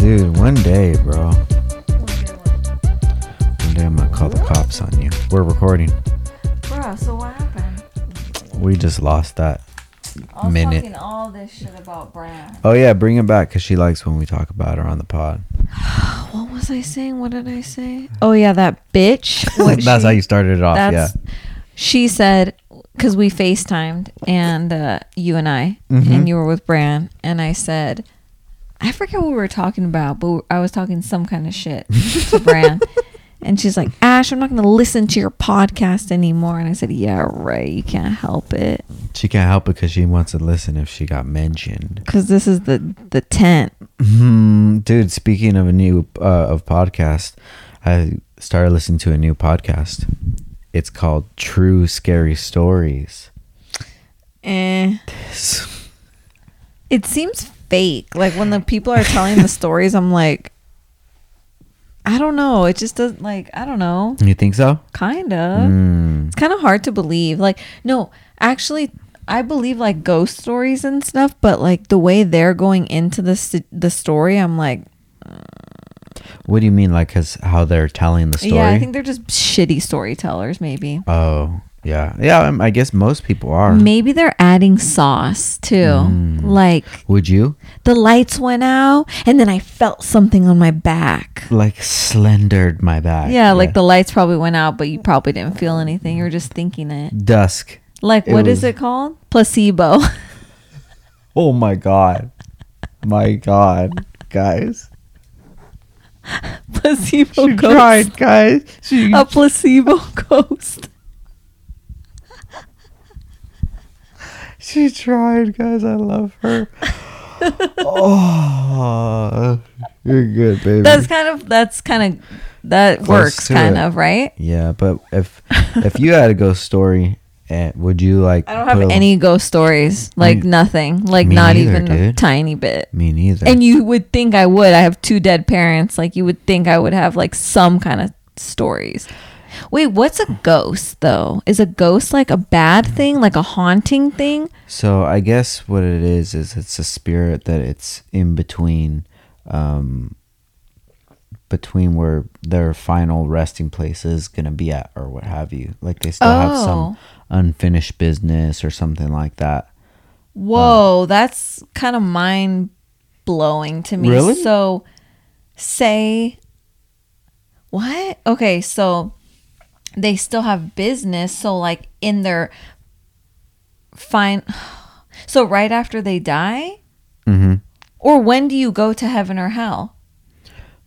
Dude, one day, bro. One day I'm gonna call the cops on you. We're recording. Bruh, so what happened? We just lost that. I was Minute. talking all this shit about Brand. Oh yeah, bring it back because she likes when we talk about her on the pod. What was I saying? What did I say? Oh yeah, that bitch. what That's she- how you started it off. Yeah. That's she said because we FaceTimed and uh, you and I Mhm. and you were with Bran and I said I forget what we were talking about, but I was talking some kind of shit to Bran. And she's like, Ash, I'm not going to listen to your podcast anymore. And I said, Yeah, right. You can't help it. She can't help it because she wants to listen if she got mentioned. Because this is the, the tent. Hmm, dude. Speaking of a new uh, of podcast, I started listening to a new podcast. It's called True Scary Stories. Eh. This. It seems fake. Like when the people are telling the stories, I'm like, I don't know. It just doesn't like I don't know. You think so? Kind of. Mm. It's kind of hard to believe. Like no, actually, I believe like ghost stories and stuff. But like the way they're going into the the story, I'm like, What do you mean, like, cause how they're telling the story? yeah, I think they're just shitty storytellers. Maybe. Oh, yeah, yeah. um, I guess most people are. Maybe they're adding sauce too. Mm. Like Would you the lights went out, and then I felt something on my back. like slendered my back? Yeah, like the lights probably went out, but you probably didn't feel anything. You were just thinking it. dusk. Like, It what is was- it called? Placebo. Oh my god, my god, guys. placebo She ghost. tried, guys. She A placebo ghost. she tried, guys. I love her. oh, you're good, baby. That's kind of that's kind of that Close works kind it. of right. yeah, but if if you had a ghost story, eh, would you like? I don't have a- any ghost stories. Like Me- nothing. Like not neither, even a tiny bit. Me neither. And you would think I would. I have two dead parents. Like you would think I would have like some kind of stories. Wait, what's a ghost though? Is a ghost like a bad thing, like a haunting thing? So I guess what it is is it's a spirit that it's in between, um, between where their final resting place is gonna be at, or what have you. Like they still have Oh. some unfinished business or something like that. Whoa, that's kind of mind blowing to me. Really? So, say what? Okay, so they still have business. So, like in their fine. So right after they die, Mm-hmm. or when do you go to heaven or hell?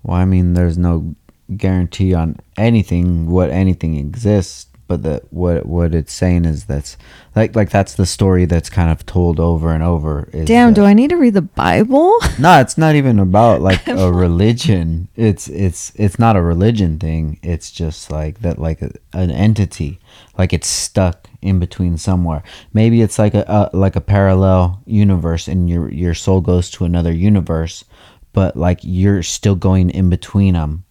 Well, I mean, there's no guarantee on anything what anything exists, but the what what it's saying is that's like like that's the story that's kind of told over and over. Is Damn, that- do I need to read the Bible? No, it's not even about like a religion. It's it's it's not a religion thing. It's just like that like a, an entity. Like it's stuck in between somewhere. Maybe it's like a, a like a parallel universe and your your soul goes to another universe, but like you're still going in between them.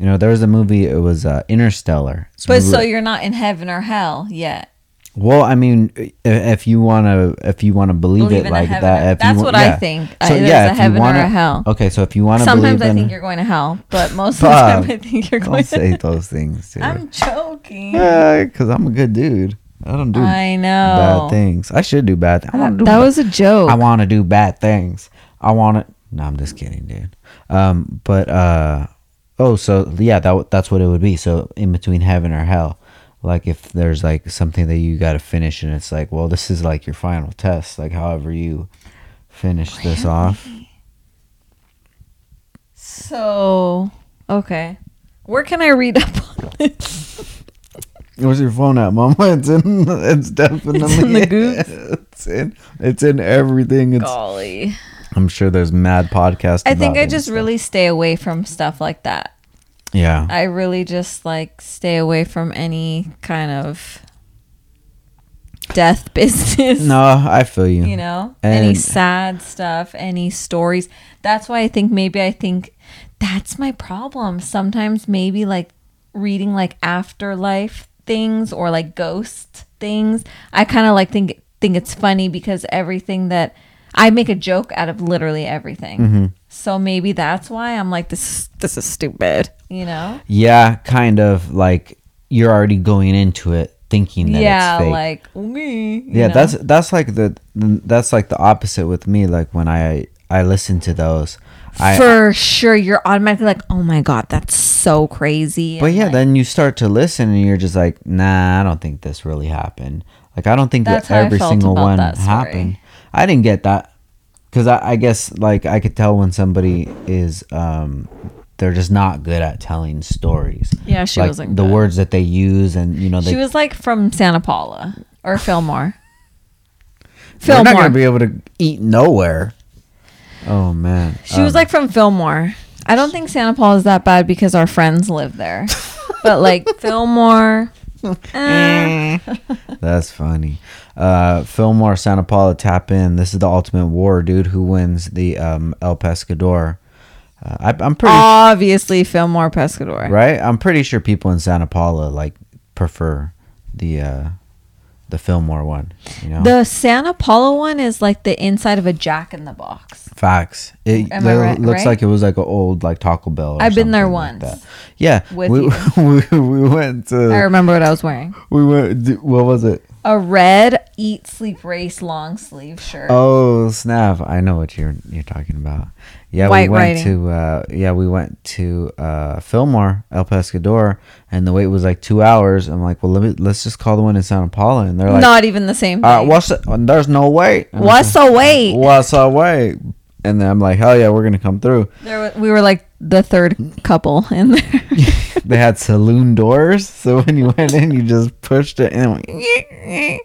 You know, there was a movie it was uh, Interstellar. It's but so you're not in heaven or hell yet. well, I mean, if you want to if you want to believe, Believe it like that, or- you that's wa- what I yeah. think. I- there's a if heaven or wanna- a hell. Okay, so if you want to Sometimes I in, think you're going to hell, but most of the time I think you're going Don't to say those things, dude. I'm joking. Yeah, because I'm a good dude. I don't do I know. bad things. I should do bad. Th- I want to do. That was a joke. I want to do bad things. I want to. No, I'm just kidding, dude. Um, but uh, oh, so yeah, that that's what it would be. So in between heaven or hell, like if there's like something that you got to finish, and it's like, well, this is like your final test. Like however you finish this off. so, okay. Where can I read up on this? Where's your phone at, Mama? It's in. It's definitely It's in the goop? It's in. It's in everything. It's. Golly. I'm sure there's mad podcasts. I think I just and really stay away from stuff like that. Yeah. I really just like stay away from any kind of death business. No, I feel you. you know any sad stuff any stories that's why i think maybe i think that's my problem sometimes maybe like reading like afterlife things or like ghost things i kind of like think think it's funny because everything that I make a joke out of literally everything. Mm-hmm. So maybe that's why I'm like this. This is stupid. You know? Yeah, kind of like you're already going into it thinking that yeah, it's fake. like me. yeah, know? that's that's like the that's like the opposite with me. Like when I I listen to those, I for sure. You're automatically like, oh my god, that's so crazy. but and, yeah, like, then you start to listen and you're just like, nah, I don't think this really happened. Like I don't think that every single one happened. I didn't get that because I, I guess like I could tell when somebody is um they're just not good at telling stories. yeah, she like wasn't the good. words that they use and you know they She was like from Santa Paula or Fillmore. Fillmore. We're not gonna be able to eat nowhere. Oh man, She was Um, like from Fillmore. I don't think Santa Paula is that bad because our friends live there. but like Fillmore. that's funny. Uh, Fillmore, Santa Paula, tap in. This is the ultimate war, dude. Who wins the um, El Pescador? Uh, I, I'm pretty obviously Fillmore Pescador. right. I'm pretty sure people in Santa Paula like prefer the uh, the Fillmore one. You know, The Santa Paula one is like the inside of a Jack in the Box. facts. It, Am I right- looks right? like it was like an old like Taco Bell. or I've been there something like once that. Yeah, with we, we we went to. I remember what I was wearing. We went. d- What was it? A red eat sleep race long sleeve shirt. Oh snap! I know what you're you're talking about. Yeah, White we went writing. to uh, yeah we went to uh, Fillmore, El Pescador, and the wait was like two hours. I'm like, well, let me, let's just call the one in Santa Paula, and they're like, Not even the same thing. uh, what's the, there's no wait. And What's the wait? What's the wait? And then I'm like, hell yeah, we're gonna come through. There, we were like the third couple in there. they had saloon doors, so when you went in, you just pushed it and went,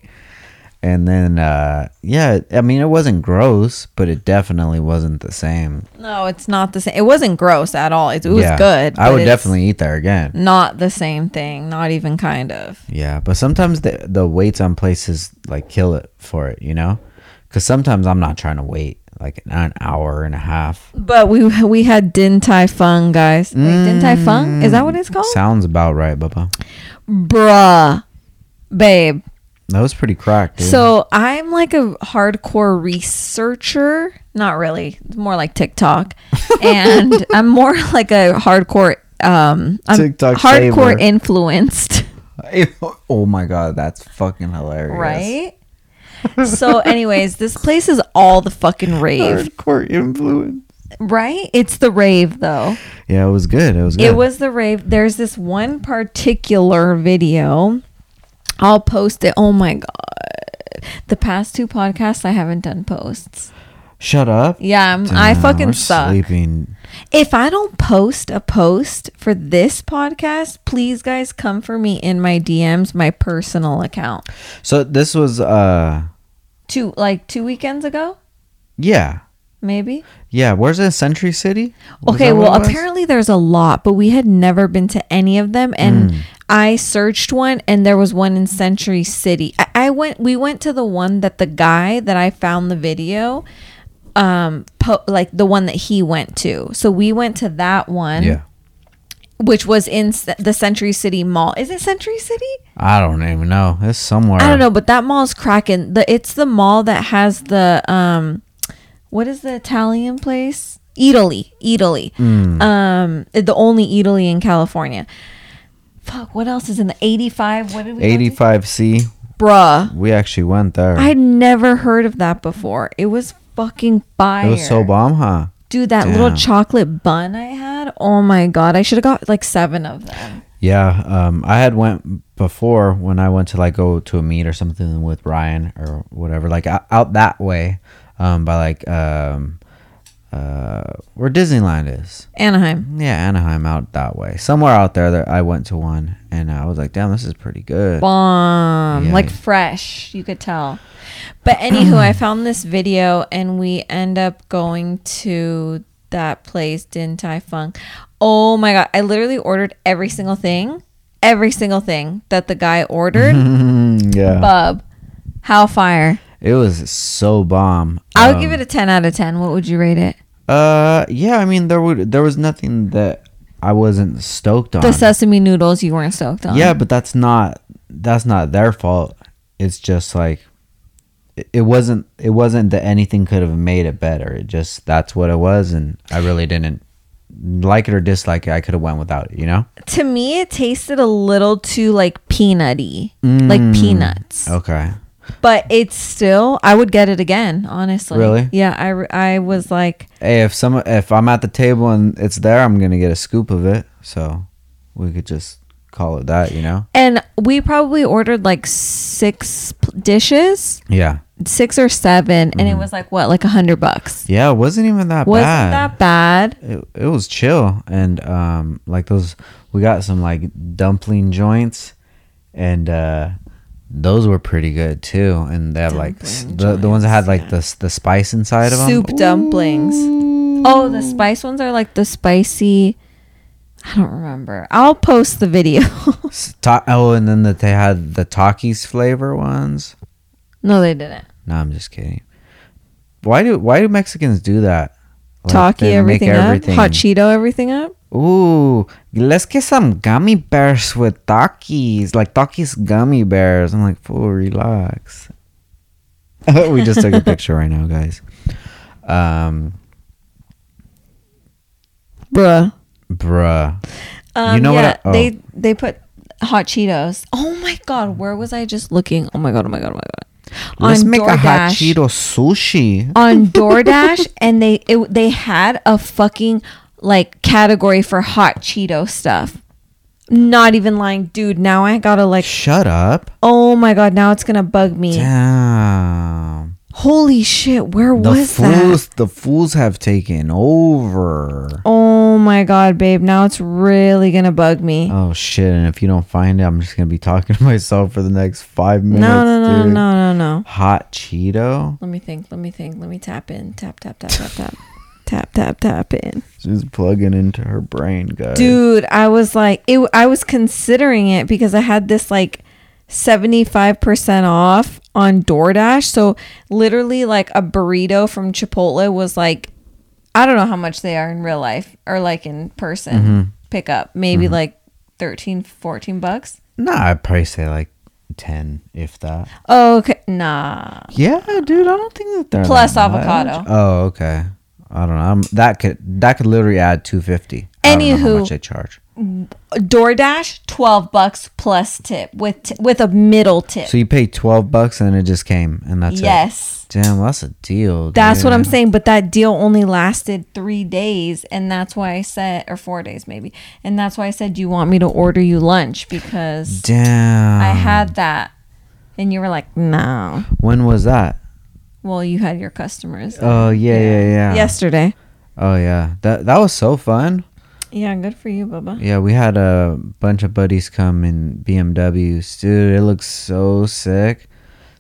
and then uh, yeah, I mean it wasn't gross, but it definitely wasn't the same. no, it's not the same. It wasn't gross at all. It, it was Yeah, good. I would definitely eat there again. not the same thing. Not even kind of. Yeah, but sometimes the the waits on places like kill it for it, you know? Because sometimes I'm not trying to wait like an, hour and a half. But we we had Din Tai Fung, guys. Like, Din Tai Fung is that what it's called? Sounds about right, Bubba. Bruh, babe. That was pretty cracked. Dude. So I'm like a hardcore researcher. Not really. It's more like TikTok. and I'm more like a hardcore um I'm TikTok hardcore saver. influenced. oh my god, that's fucking hilarious. Right? So anyways, this place is all the fucking rave. Hardcore influence. Right? It's the rave though. Yeah, it was good. It was good. It was the rave. There's this one particular video. I'll post it. Oh my god. The past two podcasts I haven't done posts. Shut up. Yeah, I'm, I fucking we're suck. Sleeping. If I don't post a post for this podcast, please guys come for me in my DMs, my personal account. So this was uh Two like two weekends ago, yeah. maybe. Yeah, where's it? Century City? Was Okay, well, apparently there's a lot, but we had never been to any of them. And Hmm. I searched one, and there was one in Century City. I, I went, we went to the one that the guy that I found the video, um, po- like the one that he went to. So we went to that one, Yeah. Which was in the Century City Mall. Is it Century City? I don't even know. It's somewhere. I don't know, but that mall's cracking. The it's the mall that has the um, what is the Italian place? Eataly, Eataly. Hmm. Um, the only Eataly in California. Fuck, what else is in the 85? What did we? 85C. Bruh. We actually went there. I'd never heard of that before. It was fucking fire. it was so bomb, huh? Dude, that little chocolate bun I had. Oh my god, I should have got like seven of them. Yeah, um, I had went before when I went to like go to a meet or something with Ryan or whatever, like out, out that way, um, by like um, uh, where Disneyland is. Anaheim. Yeah, Anaheim out that way, somewhere out there. That I went to one, and I was like, damn, this is pretty good. bomb Yeah. like fresh you could tell but anywho i found this video and we end up going to that place din tai fung oh my god i literally ordered every single thing every single thing that the guy ordered yeah, bub how fire it was so bomb. i would Um, give it a 10 out of 10 what would you rate it Uh, yeah, I mean there would there was nothing that I wasn't stoked on. the sesame noodles you weren't stoked on Yeah, but that's not that's not their fault. It's just like it- it wasn't it wasn't that anything could have made it better. It just that's what it was, and I really didn't like it or dislike it. I could have went without it. You know. To me, it tasted a little too like peanutty, like Mm. peanuts. Okay. But it's still, I would get it again. Honestly, Really? Yeah, I, I was like, Hey, if some if I'm at the table and it's there, I'm gonna get a scoop of it. So we could just call it that. You know. and we probably ordered like six dishes, Yeah. six or seven, and it was like what, like a hundred bucks. Yeah. It wasn't even that Wasn't bad. that bad? it, it was chill and um like those we got some like dumpling joints and uh those were pretty good too and they have like Dumpling the, the ones that had like the the spice inside of them Soup dumplings. Oh, the spice ones are like the spicy. I don't remember. I'll post the video. oh and then that they had the Takis flavor ones no, they didn't. no i'm just kidding why do why do mexicans do that Like, make everything, up. Hot Cheeto everything up. Ooh, let's get some gummy bears with Takis, like Takis gummy bears. I'm like, fool, relax. we just took a picture right now, guys. Um, Bruh. bruh. Um, You know what yeah, I- oh. they they put hot Cheetos. Oh my god, where was I just looking? Oh my god, oh my god, oh my god. Let's On make a hot Cheeto sushi. on DoorDash, and they it, they had a fucking like category for hot Cheeto stuff. Not even lying, dude. Now I gotta like. Shut up. Oh my god, now it's gonna bug me. Damn. Holy shit, where The was fools, that? the fools have taken over. Oh my god, babe. Now it's really gonna bug me. Oh shit! And if you don't find it, I'm just gonna be talking to myself for the next five minutes. no, no, no, dude. no, no, no. Hot Cheeto. Let me think. Let me think. Let me tap in. Tap, tap, tap, tap, tap. Tap, tap, tap in. Just plugging into her brain, guys. Dude, I was like, it, I was considering it because I had this like 75% off on DoorDash. So literally, like a burrito from Chipotle was like, I don't know how much they are in real life or like in person Mm-hmm. pickup. Maybe like 13, 14 bucks. Nah, I'd probably say like ten, if that. Oh, okay. Nah. Yeah, dude, I don't think that they're Plus that much. avocado. Oh, okay. I don't know. I'm, that could that could literally add two fifty. I know how Anywho. much they charge. DoorDash, 12 bucks plus tip with t- with a middle tip. So you pay twelve bucks and it just came, and that's it. yes. Damn, that's a deal. That's what I'm saying. But that deal only lasted three days. And that's why I said, or four days maybe. And that's why I said, Do you want me to order you lunch? Because Damn. I had that. And you were like, No. When was that? Well, you had your customers. Oh yeah, yeah, yeah. Yesterday. Oh yeah. That that was so fun. Yeah, good for you, Bubba. Yeah, we had a bunch of buddies come in BMWs, dude. It looks so sick.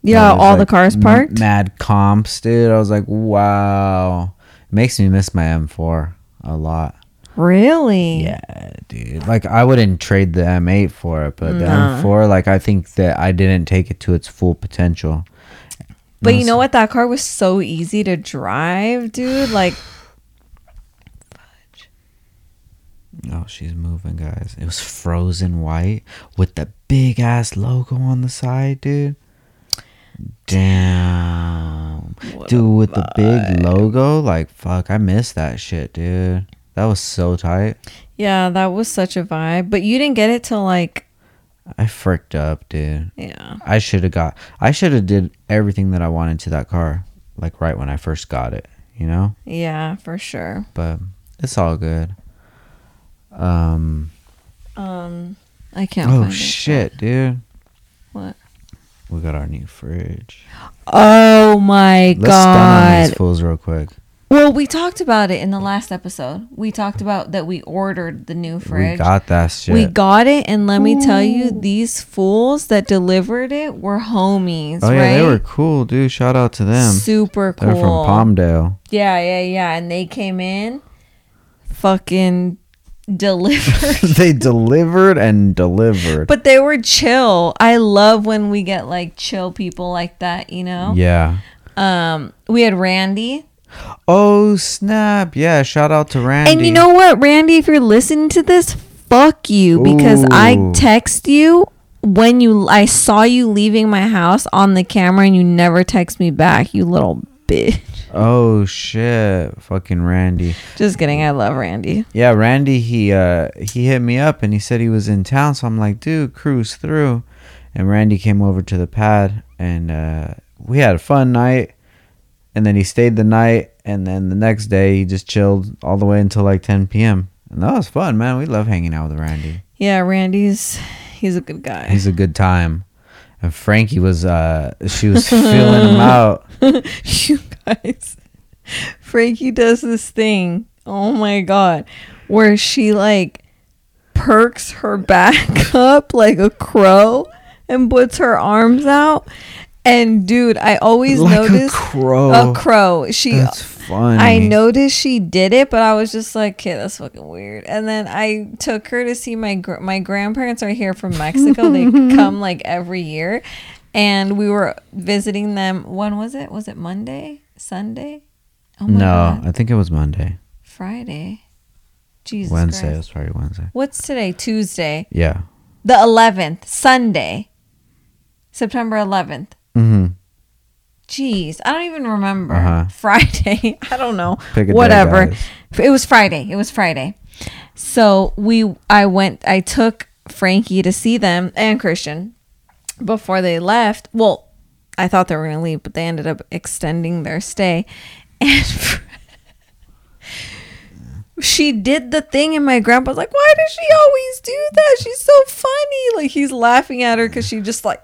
Yeah, There was, all the like, cars m- parked. Mad comps, dude. I was like, wow. It makes me miss my M4 a lot. Really? Yeah, dude. Like I wouldn't trade the M8 for it, but the M4, like I think that I didn't take it to its full potential. But you know what? That car was so easy to drive, dude. Like, Oh, she's moving, guys. It was frozen white with the big ass logo on the side, dude. Damn. dude, with the big logo, like, fuck, I missed that shit, dude. That was so tight. yeah, that was such a vibe. But you didn't get it till like, I fricked up, dude. yeah. I should have got, I should have did everything that I wanted to that car, like, right when I first got it, you know? Yeah, for sure. But it's all good. Um, Um, I can't. oh, find it. shit, dude. What? We got our new fridge. Oh my God. Let's stun on these fools real quick. Well, we talked about it in the last episode. We talked about that we ordered the new fridge. We got that shit. We got it, and let me tell you, these fools that delivered it were homies. oh yeah, right? they were cool, dude. Shout out to them. super cool. They're from Palmdale. Yeah, yeah, yeah. And they came in, fucking delivered. they delivered and delivered. but they were chill. I love when we get like chill people like that. You know. yeah. Um, we had Randy. Oh snap! Yeah, shout out to Randy. And you know what, Randy, if you're listening to this, fuck you because I text you when you I saw you leaving my house on the camera and you never text me back, you little bitch. Oh shit, fucking Randy. Just kidding. I love Randy. Yeah, Randy. He uh he hit me up and he said he was in town. So I'm like, dude, cruise through. And Randy came over to the pad and uh, we had a fun night. And then he stayed the night. And then the next day he just chilled all the way until like 10 p.m. And that was fun, man. We love hanging out with Randy. Yeah, Randy's he's a good guy. He's a good time. And Frankie was uh she was feeling him out. you guys, Frankie does this thing. Oh my god, where she like perks her back up like a crow and puts her arms out. And dude, I always Like a crow. A crow. She. That's funny. I noticed she did it, but I was just like, "Okay, that's fucking weird." And then I took her to see my gr- my grandparents are here from Mexico. they come like every year, and we were visiting them. When was it? Was it Monday? Sunday? Oh No, God. I think it was Monday. Friday. Jesus Wednesday. It Christ. was probably Wednesday. What's today? Tuesday. Yeah. The 11th. Sunday. September 11th. Mm-hmm. Jeez, I don't even remember. Uh-huh. Friday. I don't know. Day, Whatever. guys. it was Friday. It was Friday. So we I went I took Frankie to see them and Christian before they left. Well, I thought they were going to leave, but they ended up extending their stay. And she did the thing and my grandpa's like, "Why does she always do that? She's so funny." Like he's laughing at her cuz she just like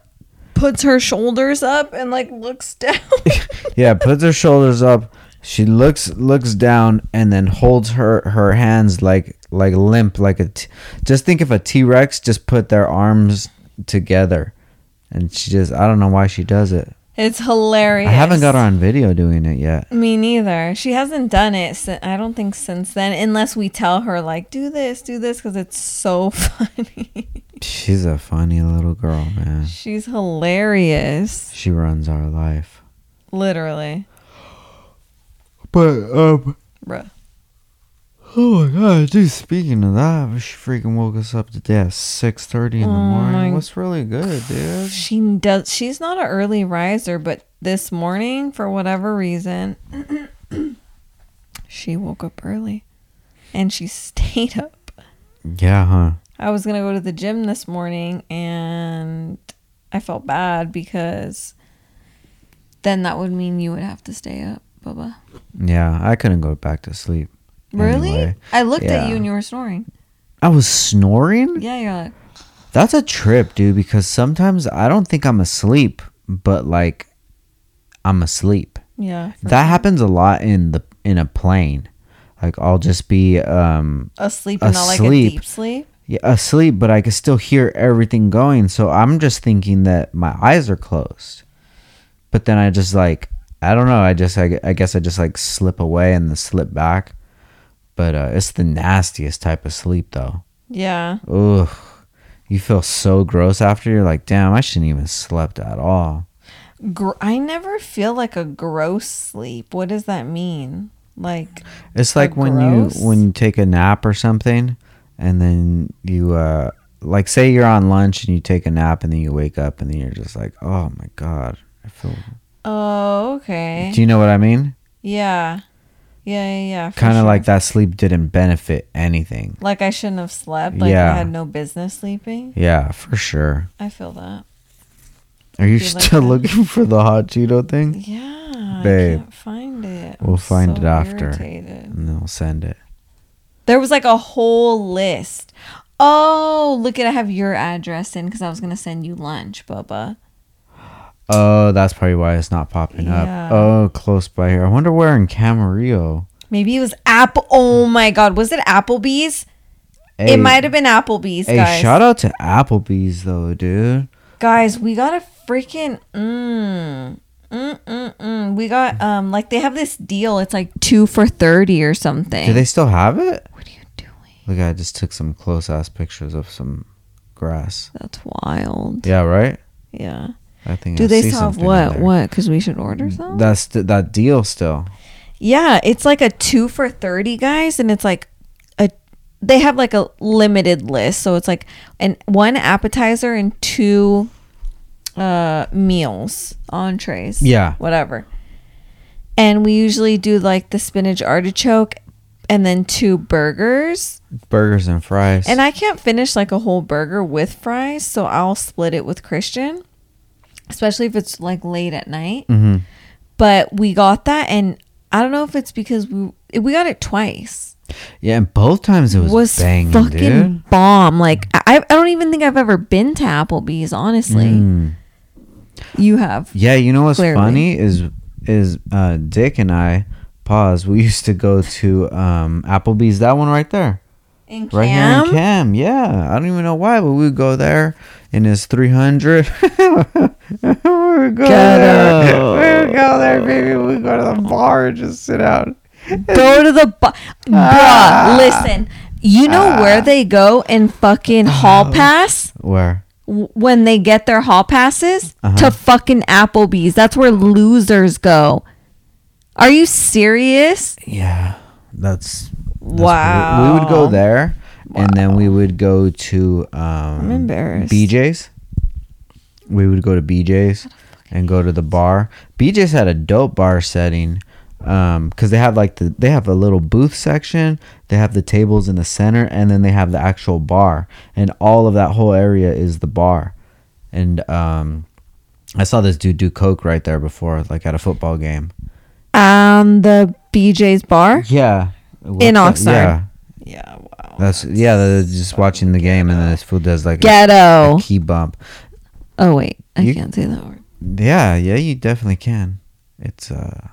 puts her shoulders up and like looks down. Yeah, puts her shoulders up. She looks looks down and then holds her her hands like like limp like a. T- just think if a T Rex just put their arms together, and she just I don't know why she does it. It's hilarious. I haven't got her on video doing it yet. Me neither. She hasn't done it. si- I don't think since then, unless we tell her like, do this, do this, because it's so funny. She's a funny little girl, man. She's hilarious, She runs our life. literally, But um, bruh. oh my god, dude. Speaking of that, she freaking woke us up today at six thirty in the Oh morning. What's really good, dude? She does. She's not an early riser, but this morning, for whatever reason, she woke up early, and she stayed up. Yeah, huh? I was gonna go to the gym this morning and I felt bad because then that would mean you would have to stay up, Bubba. Yeah, I couldn't go back to sleep. Really? Anyway, I looked at you and you were snoring. I was snoring? Yeah, you're like, That's a trip, dude, because sometimes I don't think I'm asleep, but like I'm asleep. yeah. That sure. happens a lot in the in a plane. Like I'll just be um asleep and not like a asleep. deep sleep. Yeah, asleep, but I can still hear everything going. So I'm just thinking that my eyes are closed. But then I just like I don't know. I just I, I guess I just like slip away and then slip back. But uh, it's the nastiest type of sleep though. Yeah. Ugh. You feel so gross after. You're like, damn, I shouldn't even slept at all. Gr- I never feel like a gross sleep. What does that mean? Like, It's like when gross? you when you take a nap or something, and then you uh like say you're on lunch and you take a nap and then you wake up and then you're just like, oh my god, I feel. oh, okay. Do you know what I mean? Yeah. Yeah, yeah, yeah. Kind of sure. like that sleep didn't benefit anything. Like I shouldn't have slept. Like Yeah. I had no business sleeping. Yeah, for sure. I feel that. Are you Feel like still looking for the hot Cheeto thing? Yeah. Babe. I can't find it. We'll I'm find so it after. irritated. And then we'll send it. There was like a whole list. Oh, look at I have your address in because I was gonna send you lunch, Bubba. Oh, that's probably why it's not popping Yeah. up. Oh, close by here. I wonder where in Camarillo. Maybe it was Apple. Oh my God, was it Applebee's? Hey, It might have been Applebee's, Hey, guys. shout out to Applebee's though, dude. Guys, we got a freaking mm, mm, mm, mm. We got um like they have this deal. It's like two for thirty or something. Do they still have it? what are you doing? Look, I just took some close ass pictures of some grass. That's wild. Yeah, right. Yeah. I think. Do I they still have what? What? Because we should order some. That's th- that deal still. Yeah, it's like a two for thirty, guys, and it's like a they have like a limited list, so it's like an one appetizer and two uh meals, entrees, Yeah. whatever. And we usually do like the spinach artichoke and then two burgers. Burgers and fries. And I can't finish like a whole burger with fries, so I'll split it with Christian, especially if it's like late at night. hmm But we got that, and I don't know if it's because we we got it twice. Yeah, and both times it was, Was, banging, fucking dude. bomb. Like I, I don't even think I've ever been to Applebee's. Honestly, Mm. you have. Yeah, you know what's Clearly. funny is is uh, Dick and I pause. We used to go to um, Applebee's. That one right there, In right here in Cam. Yeah, I don't even know why, but we would go there in his three hundred. we would go there. Ghetto. We would go there, baby. We would go to the bar and just sit out. Go to the bar, Ah. bruh. Listen, you know where they go in fucking hall pass. Where? when they get their hall passes Uh-huh. to fucking Applebee's. That's where losers go. Are you serious? Yeah, that's, that's Wow. We would go there, and then we would go to um, I'm embarrassed. BJ's. We would go to BJ's and go to the bar. BJ's had a dope bar setting um because they have like the they have a little booth section they have the tables in the center and then they have the actual bar and all of that whole area is the bar and um i saw this dude do coke right there before like at a football game Um, the BJ's bar. yeah In What's that? Oxnard. yeah Yeah, wow. That's yeah. They're just watching the game, and then this fool does like a, Ghetto. a key bump. Oh wait, I You- can't say that word. Yeah, yeah, you definitely can. It's uh,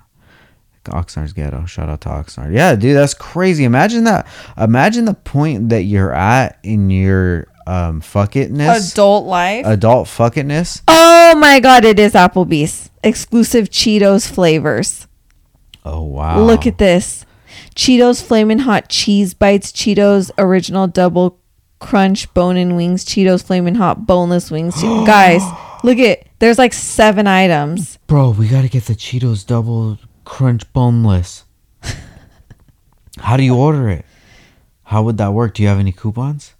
Oxnard's ghetto. Shout out to Oxnard. Yeah, dude, that's crazy. Imagine that. Imagine the point that you're at in your um fuck itness, Adult life. adult fuck itness. oh my god, it is Applebee's exclusive Cheetos flavors. Oh wow! Look at this. Cheetos Flamin' Hot Cheese Bites, Cheetos Original Double Crunch Bone and Wings, Cheetos Flamin' Hot Boneless Wings. Che- Guys, look at there's like seven items. bro. We gotta get the Cheetos double crunch boneless. How do you order it? How would that work? Do you have any coupons,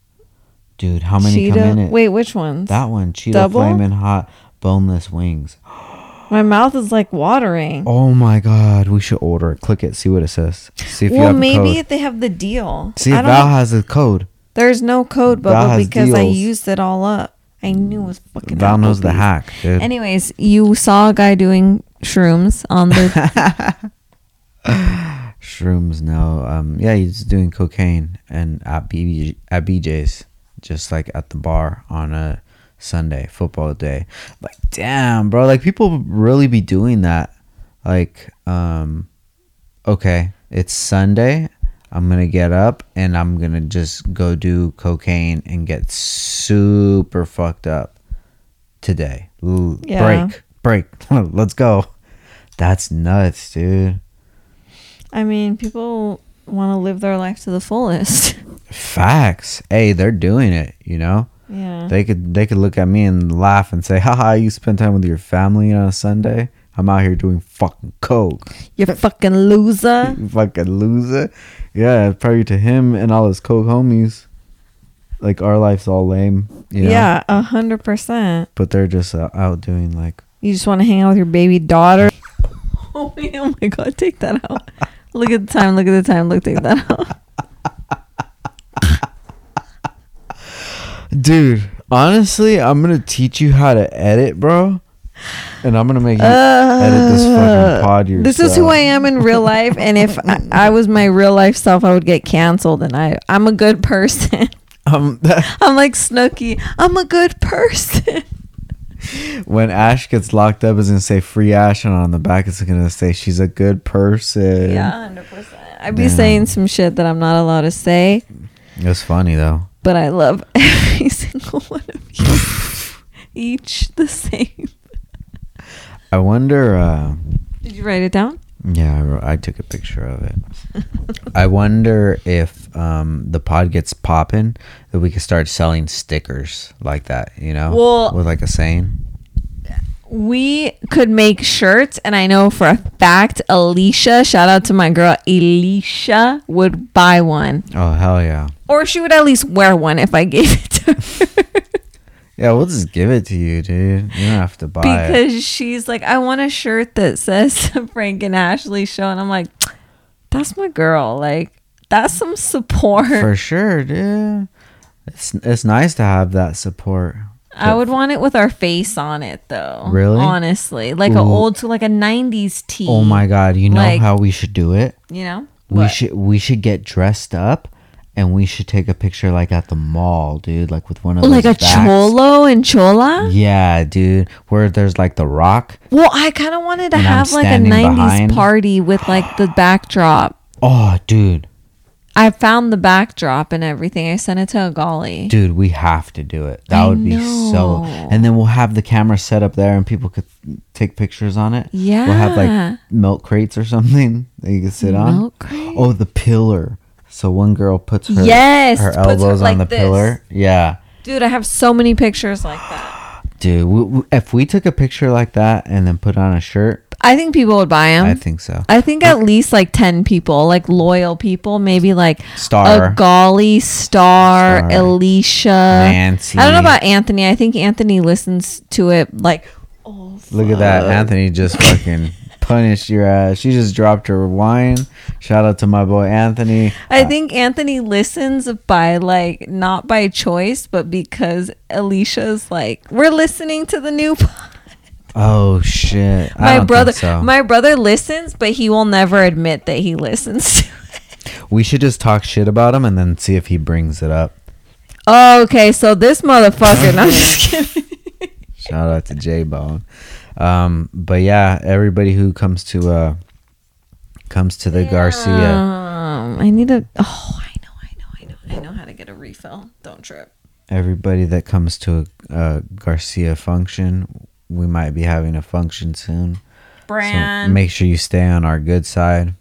dude? How many come in it? Wait, which ones? That one, Cheeto Double? Flamin' Hot Boneless Wings. My mouth is like watering. Oh my god, we should order it. Click it, see what it says. See if you well, have a maybe code. if they have the deal. See I if don't Val has a code. There's no code, Val has because I deals. used it all up. I knew it was fucking. Val knows the Applebee's. hack, dude. Anyways, you saw a guy doing shrooms on the. Shrooms, no. Um, yeah, he's doing cocaine and at BJ, at BJ's, just like at the bar on a Sunday football day. Like, damn, bro. Like people really be doing that. Like, um, okay, it's Sunday. I'm gonna get up and I'm gonna just go do cocaine and get super fucked up today. L- Yeah. Break, break. Let's go. That's nuts, dude. I mean, people want to live their life to the fullest. Facts. Hey, they're doing it. You know, yeah. they could they could look at me and laugh and say, "Haha, you spend time with your family on a Sunday. I'm out here doing fucking coke. You're fucking loser. You fucking loser." Yeah, probably to him and all his coke homies. Like our life's all lame. You know? Yeah, a hundred percent. But they're just uh, out doing like. You just want to hang out with your baby daughter. oh, man, oh my god, take that out. look at the time. Look at the time. Look, take that out. Dude, honestly, I'm gonna teach you how to edit, bro. And I'm gonna make you Uh, edit this fucking pod yourself. This is who I am in real life, and if I, I was my real life self, I would get canceled. And I, I'm a good person. Um, I'm like Snooki. I'm a good person. when Ash gets locked up, it's gonna say free Ash, and on the back it's gonna say she's a good person. Yeah, hundred percent. I'd be Damn. saying some shit that I'm not allowed to say, it's funny though. But I love every single one of you, each the same. I wonder. Uh, Did you write it down? yeah, I, wrote, I took a picture of it. I wonder if um, the pod gets popping, that we could start selling stickers like that. You know, Well- with like a saying. We could make shirts, and I know for a fact Alicia, shout out to my girl Alicia, would buy one. Oh hell yeah. Or she would at least wear one if I gave it to her. Yeah, we'll just give it to you, dude. You don't have to buy it. because she's like, I want a shirt that says Frank and Ashley show. And I'm like, that's my girl. Like, that's some support. For sure, dude. It's it's nice to have that support. I would want it with our face on it, though. Really? Honestly. Like a Ooh. old, like a 90s tee. Oh my god, you know Like- how we should do it? You know? We What? should we should get dressed up and we should take a picture like at the mall, dude, like with one of those. Like those a cholo and chola? Yeah, dude, where there's like the rock. Well, I kind of wanted to And I'm have like a standing 90s behind. party with like the backdrop. Oh, dude. I found the backdrop and everything. I sent it to a golly. Dude, we have to do it. That I would be so. know. And then we'll have the camera set up there, and people could take pictures on it. Yeah. we'll have like milk crates or something that you can sit on. Milk crate? Oh, the pillar. So one girl puts her Yes, her puts her elbows on the this. pillar. Yeah, Dude, I have so many pictures like that. Dude. If we took a picture like that and then put on a shirt, I think people would buy them. I I, think so. I think at least like 10 people, like loyal people, maybe like Star. a Golly, Star, Star. Alicia, Nancy. I don't know about Anthony. I think Anthony listens to it like, oh, Look at that. Anthony just fucking punished your ass. She just dropped her wine. Shout out to my boy Anthony. I think Anthony listens by like not by choice, but because Alicia's like, we're listening to the new. pod." Oh shit. I My brother, so. my brother listens, but he will never admit that he listens to it. we should just talk shit about him and then see if he brings it up. Oh, okay, so this motherfucker. no, I'm just kidding. Shout out to J Bone. Um, but yeah, everybody who comes to uh comes to the Garcia. Um, I need a. Oh, I know, I know, I know, I know how to get a refill. Don't trip. Everybody that comes to a, a Garcia function, we might be having a function soon. So Brand. make sure you stay on our good side,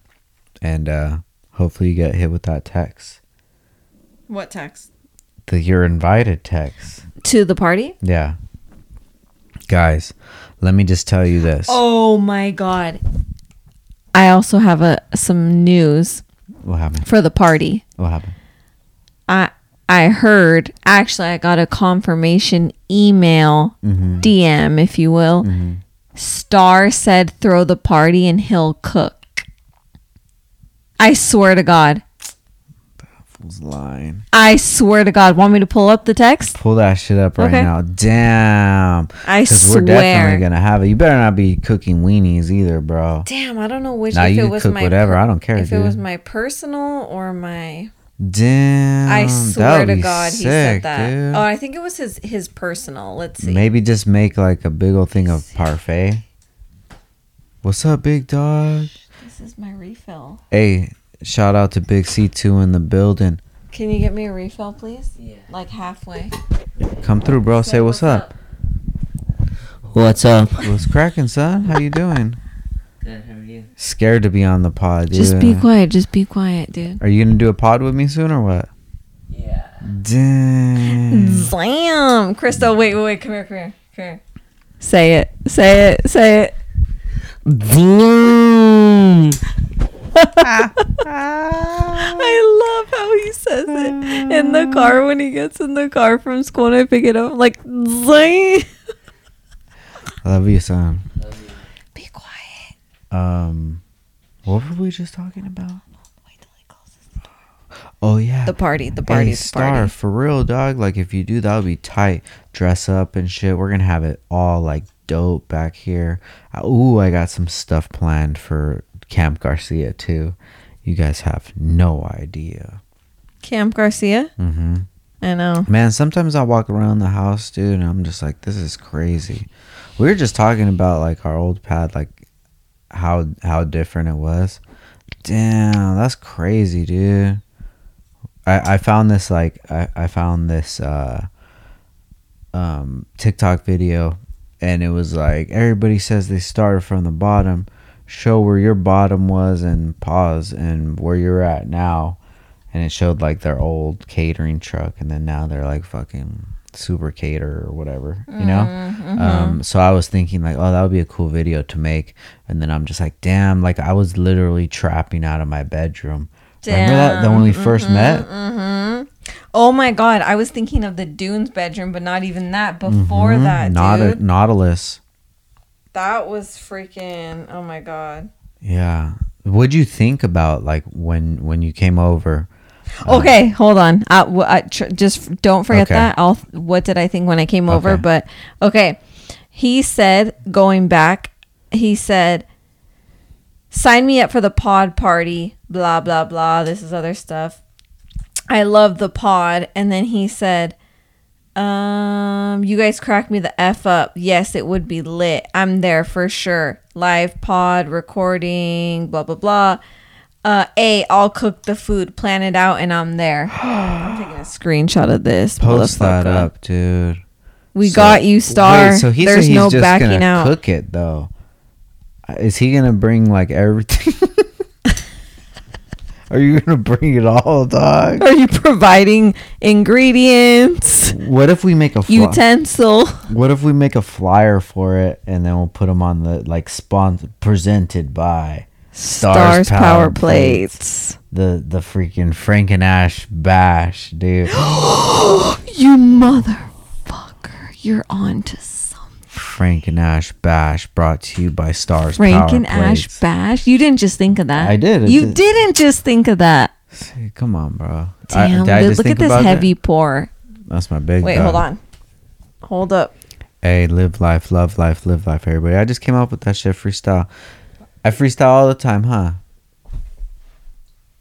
and uh, hopefully you get hit with that text. what text? The you're invited text. To the party? Yeah. Guys, let me just tell you this. Oh my god. I also have a some news What happened? for the party. What happened? I I heard actually I got a confirmation email Mm-hmm. DM if you will. Star said throw the party and he'll cook. I swear to God. Fool's lying. I swear to God. Want me to pull up the text? Pull that shit up right Okay. now. Damn. I Because swear. we're definitely gonna have it. You better not be cooking weenies either, bro. Damn, I don't know which Nah, if you it can was cook my whatever. I don't care, If it was my personal or my Damn. I that swear would to be God he sick, said that. dude. Oh, I think it was his his personal. Let's see. Maybe just make like a big old thing of parfait. What's up, big dog? This is my refill. Hey, shout out to Big C2 in the building. Can you get me a refill, please? Yeah. Like halfway. Come through, bro. Say what's up. What's up? What's cracking, son? How you doing? Good, how are you? Scared to be on the pod, dude. Just be quiet. Just be quiet, dude. Are you gonna do a pod with me soon or what? Yeah. Damn. Damn, Crystal. Wait, wait, wait. Come here, come here, come here. Say it. Say it. Say it. Vroom. I love how he says it in the car when he gets in the car from school and I pick it up. I'm like, zing. I love you, son. Be quiet. Um, what were we just talking about? Oh yeah, The party. The party. Hey, the Star, party. for real, dog. Like if you do, that would be tight. Dress up and shit. We're gonna have it all like dope back here. Uh, Ooh, I got some stuff planned for Camp Garcia too. You guys have no idea. Camp Garcia. Mm-hmm. I know. Man, sometimes I walk around the house, dude, and I'm just like, this is crazy. We were just talking about like our old pad, like how how different it was. Damn, that's crazy, dude. I I found this like I I found this uh um TikTok video, and it was like everybody says they started from the bottom. Show where your bottom was and pause and where you're at now and it showed like their old catering truck and then now they're like fucking super cater or whatever, you know. Um, so I was thinking like, oh, that would be a cool video to make, and then I'm just like, damn, like I was literally trapping out of my bedroom. Remember that, that when we 1st met? Oh my god, I was thinking of the Dunes bedroom, but not even that. Before Mhm. that, Nautilus. That was freaking. Oh my god. Yeah. What'd you think about like when when you came over? Okay, hold on. Uh, w- I tr- just don't forget Okay. that. I'll. What did I think when I came over? Okay. But okay, he said going back. He said, "Sign me up for the pod party." Blah blah blah. This is other stuff. I love the pod, and then he said, "Um, you guys crack me the f up. Yes, it would be lit. I'm there for sure. Live pod recording. Blah blah blah." Uh, A, I'll cook the food, plan it out, and I'm there. I'm taking a screenshot of this. Post that up, dude. We So- got you, Star. Wait, so he There's he's no just backing gonna out. cook it though. Is he gonna bring like everything? Are you gonna bring it all, dog? Are you providing ingredients, What if we make a fly- utensil? What if we make a flyer for it and then we'll put them on the like sponsor presented by Stars, power, plates. the the freaking Frank and Ash bash, dude. You motherfucker! You're on to something. Frank and Ash bash brought to you by Stars Frank Power and Ash Bash. You didn't just think of that. I did. It's You a- didn't just think of that. See, come on, bro. I- Damn! did I look- just look think at this about that? heavy pour. That's my big. Wait, dog. hold on. Hold up. Hey, live life, love life, live life, everybody. I just came up with that shit freestyle. I freestyle all the time, huh?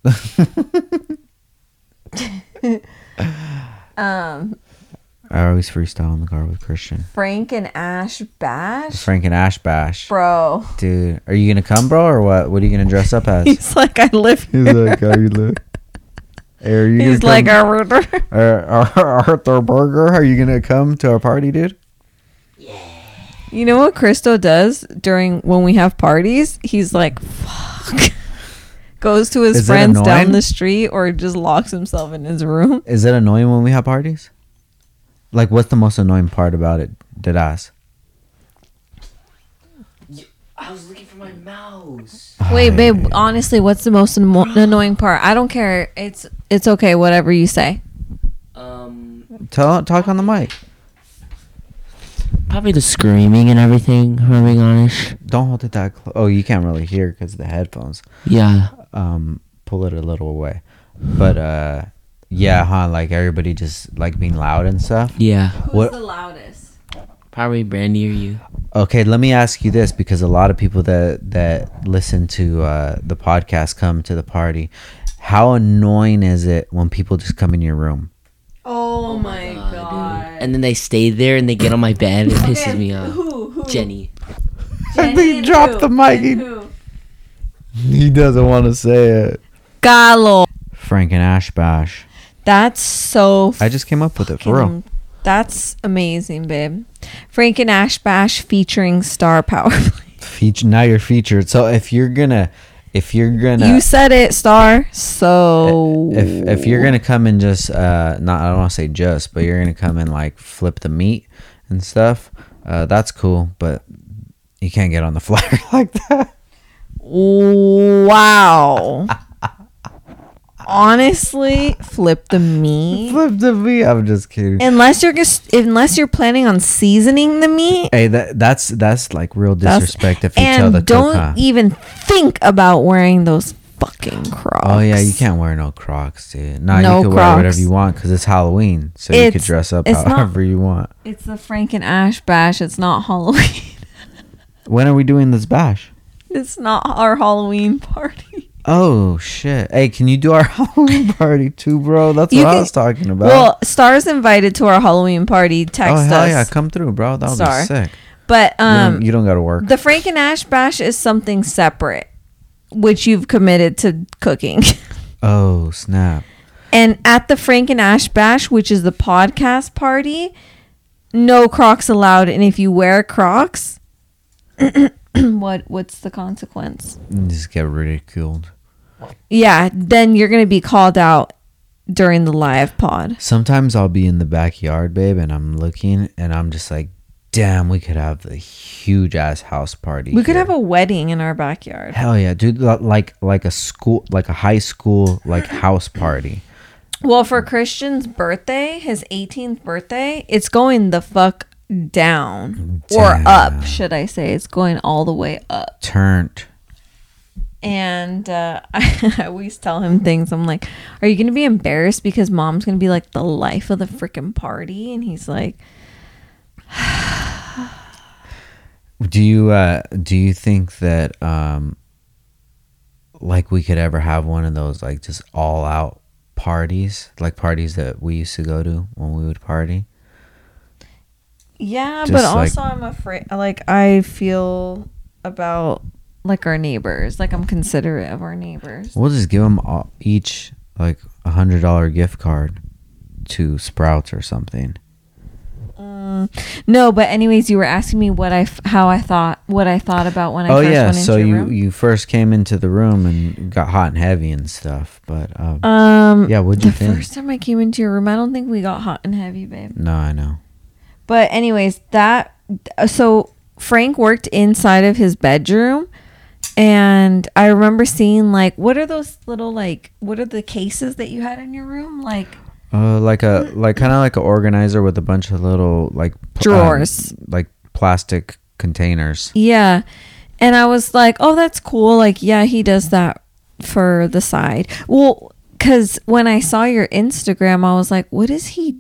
Um, I always freestyle in the car with Christian. Frank and Ash Bash. Frank and Ash bash. Bro, Dude, are you gonna come, bro, or what? What are you gonna dress up as? he's like I live here. He's like, how you look? Hey, are you He's gonna like come? a Uh, Arthur Burger, are you gonna come to our party, dude? Yeah. You know what Christo does during when we have parties? He's like, fuck. Goes to his Is friends down the street or just locks himself in his room. Is it annoying when we have parties? Like, what's the most annoying part about it? Did ask. I was looking for my mouse. Wait, babe, honestly, what's the most anno- annoying part? I don't care. It's it's okay, whatever you say. Um, Tell, talk on the mic. probably the screaming and everything. If I'm being honest. Don't hold it that close. Oh, you can't really hear because of the headphones. Yeah. Um, pull it a little away. But uh, yeah, huh? Like everybody just like being loud and stuff. Yeah. What- the loudest? Probably Brandy or you. Okay, let me ask you this because a lot of people that that listen to uh, the podcast come to the party. How annoying is it when people just come in your room? Oh, my God, god. And then they stay there and they get on my bed. And it pisses Okay, me off. Who? Who? Jenny. Jenny and dropped who? the mic. And who? He doesn't want to say it. Gallo. Frank and Ash Bash. That's so I just came up with it for real. That's amazing, babe. Frank and Ash Bash featuring Star Power. Feature now you're featured. So if you're gonna, if you're gonna, you said it, Star. So if if you're gonna come and just uh not I don't want to say just, but you're gonna come and like flip the meat and stuff, uh that's cool, but you can't get on the flyer like that. wow. Honestly, flip the meat. Flip the meat. I'm just kidding. Unless you're just unless you're planning on seasoning the meat, Hey, that that's that's like real that's- disrespect if you tell and the don't even think about wearing those fucking Crocs. Oh yeah, you can't wear no Crocs, dude. Nah, No you can wear whatever you want because it's Halloween, so you could dress up it's not- however you want. It's the Frank and Ash Bash. It's not Halloween. When are we doing this bash? it's not our Halloween party. Oh shit! Hey, can you do our Halloween party too, bro? That's You what I was talking about. Well, Star's invited to our Halloween party. Text us. oh hell us. yeah, come through, bro. That would Star. be sick. But You um, don't, you don't gotta work. the Frank and Ash Bash is something separate, which you've committed to cooking. oh snap! and at the Frank and Ash Bash, which is the podcast party, no Crocs allowed. And if you wear Crocs, what what's the consequence? You just get ridiculed. Yeah, then you're gonna be called out during the live pod. Sometimes I'll be in the backyard, babe, and I'm looking, and I'm just like, damn, we could have a huge ass house party. We could have a wedding in our backyard. hell yeah, dude, like like a school, like a high school like house party. Well, for Christian's birthday, his 18th birthday, it's going the fuck down or up, should I say? It's going all the way up. Turned. And uh, I, I always tell him things. I'm like, "Are you gonna be embarrassed because mom's gonna be like the life of the freaking party?" And he's like, Do you uh do you think that um like we could ever have one of those like just all out parties, like parties that we used to go to when we would party? "Yeah, Just but like- also I'm afraid. Like I feel about like our neighbors. Like I'm considerate of our neighbors." We'll just give them all, each like a hundred dollar gift card to Sprouts or something. Mm, no, but anyways, you were asking me what I f- how I thought what I thought about when I oh first yeah, went into so you room. you first came into the room and got hot and heavy and stuff, but um, um yeah, what'd you the think? first time I came into your room, I don't think we got hot and heavy, babe. no, I know. But anyways, that so Frank worked inside of his bedroom and I remember seeing like what are those little like what are the cases that you had in your room? Like Uh, like a like kind of like an organizer with a bunch of little like um, Drawers. like plastic containers. Yeah. And I was like, oh, that's cool. Like, yeah, he does that for the side. Well, because when I saw your Instagram, I was like, "What is he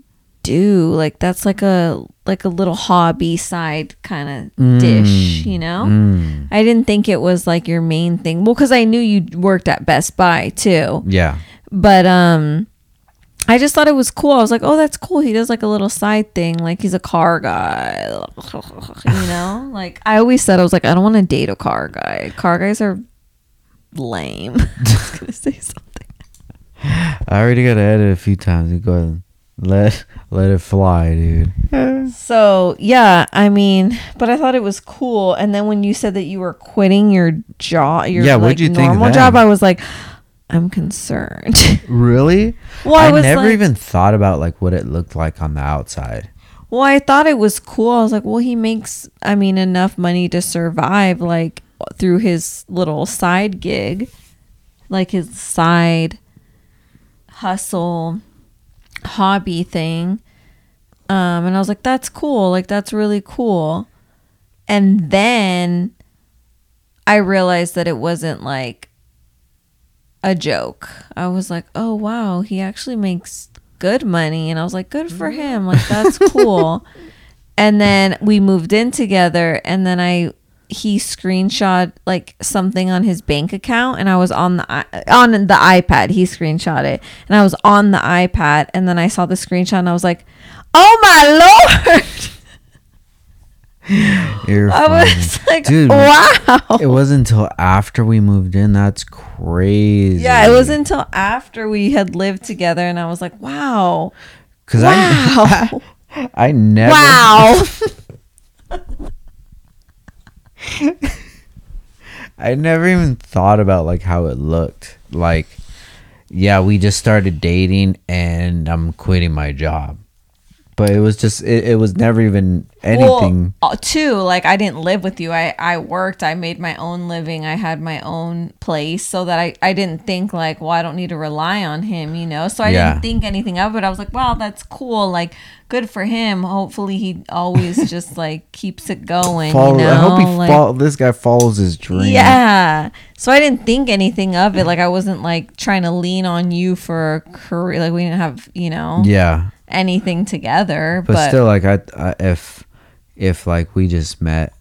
do? Like, that's like a like a little hobby side kind of dish, you know? Mm, I didn't think it was like your main thing. Well, because I knew you worked at Best Buy too. yeah, But um I just thought it was cool. I was like, oh, that's cool. He does like a little side thing. Like he's a car guy. You know? like I always said, I was like, I don't want to date a car guy. Car guys are lame. I was going to say something. I already got to edit a few times. Go ahead let let it fly, dude. So, yeah, I mean, but I thought it was cool. And then when you said that you were quitting your job, your Yeah, like, you normal job, I was like, I'm concerned. Really? well, I, I, never like, even thought about like what it looked like on the outside. Well, I thought it was cool. I was like, well, he makes, I mean, enough money to survive, like through his little side gig, like his side hustle hobby thing. Um, and I was like, that's cool. Like, that's really cool. And then I realized that it wasn't like a joke. I was like, oh, wow, he actually makes good money. And I was like, good for him. Like, that's cool. and then we moved in together. And then I, he screenshot like something on his bank account and I was on the on the iPad he screenshot it and I was on the iPad and then I saw the screenshot and I was like oh my lord You're I funny. was like Dude, wow It wasn't until after we moved in. That's crazy. Yeah, it was until after we had lived together, and I was like, "Wow, because wow, I I never wow." I never even thought about like how it looked. Like, yeah, we just started dating and I'm quitting my job. But it was just it, it was never even anything. Well, uh, too, like I didn't live with you. I I worked. I made my own living. I had my own place, so that I I didn't think like, well, I don't need to rely on him, you know. So I Yeah. didn't think anything of it. I was like, wow, that's cool. Like, good for him. Hopefully, he always just like keeps it going. follow, you know? I hope he like, this guy follows his dream. Yeah. So I didn't think anything of it. Like I wasn't like trying to lean on you for a career. Like we didn't have, you know, Yeah. Anything together. But, But, still like I, I if if like we just met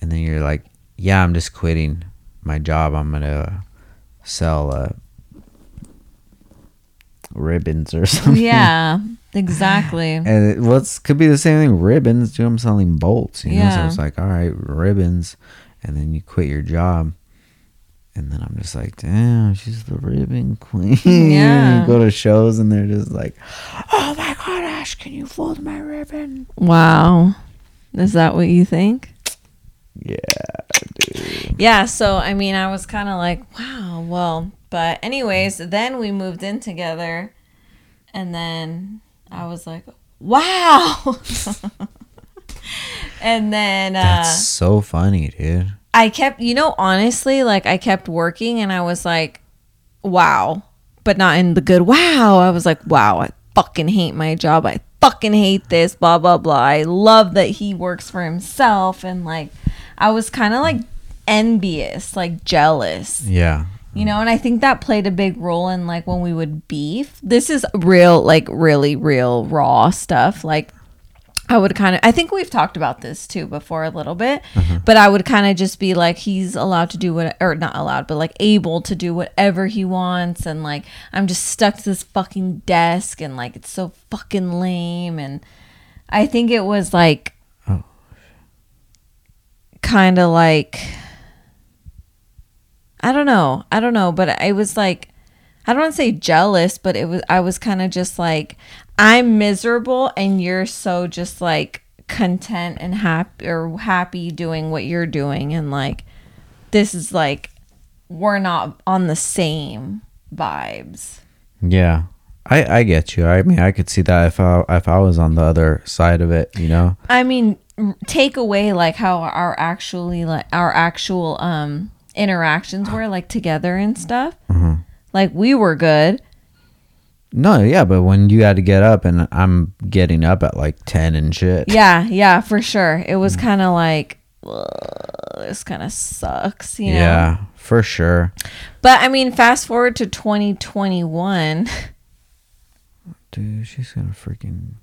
and then you're like, "Yeah, I'm just quitting my job. I'm to sell uh ribbons or something." yeah, exactly. And it what's could be the same thing. Ribbons, dude. I'm selling bolts. You know, so it's like, all right, ribbons, and then you quit your job, and then I'm just like, damn, she's the ribbon queen. Yeah. you go to shows and they're just like, oh my god, Ash, can you fold my ribbon? Wow. Is that what you think? Yeah, dude. Yeah, so I mean, I was kind of like, wow, well, but anyways, then we moved in together and then I was like, wow. and then uh, That's so funny, dude. I kept, you know, honestly, like I kept working and I was like, wow, but not in the good wow. I was like, wow, I fucking hate my job. I fucking hate this, blah, blah, blah. I love that he works for himself. And like, I was kind of like envious, like jealous Yeah. you know and i think that played a big role in like when we would beef this is real like really real raw stuff like i would kind of i think we've talked about this too before a little bit mm-hmm. but i would kind of just be like he's allowed to do what or not allowed but like able to do whatever he wants and like i'm just stuck to this fucking desk and like it's so fucking lame and i think it was like Oh. kind of like I don't know. I don't know, but I was like I don't want to say jealous, but it was I was kind of just like I'm miserable and you're so just like content and happy or happy doing what you're doing and like this is like we're not on the same vibes. Yeah. I, I get you. I mean, I could see that if I if I was on the other side of it, you know. I mean, take away like how our actually like our actual um interactions were like together and stuff. Like we were good. No, yeah, but when you had to get up and I'm getting up at like ten and shit. Yeah, yeah, for sure. It was mm. kind of like this kind of sucks, you know. Yeah, for sure. But I mean, fast forward to 2021, Dude, she's gonna freaking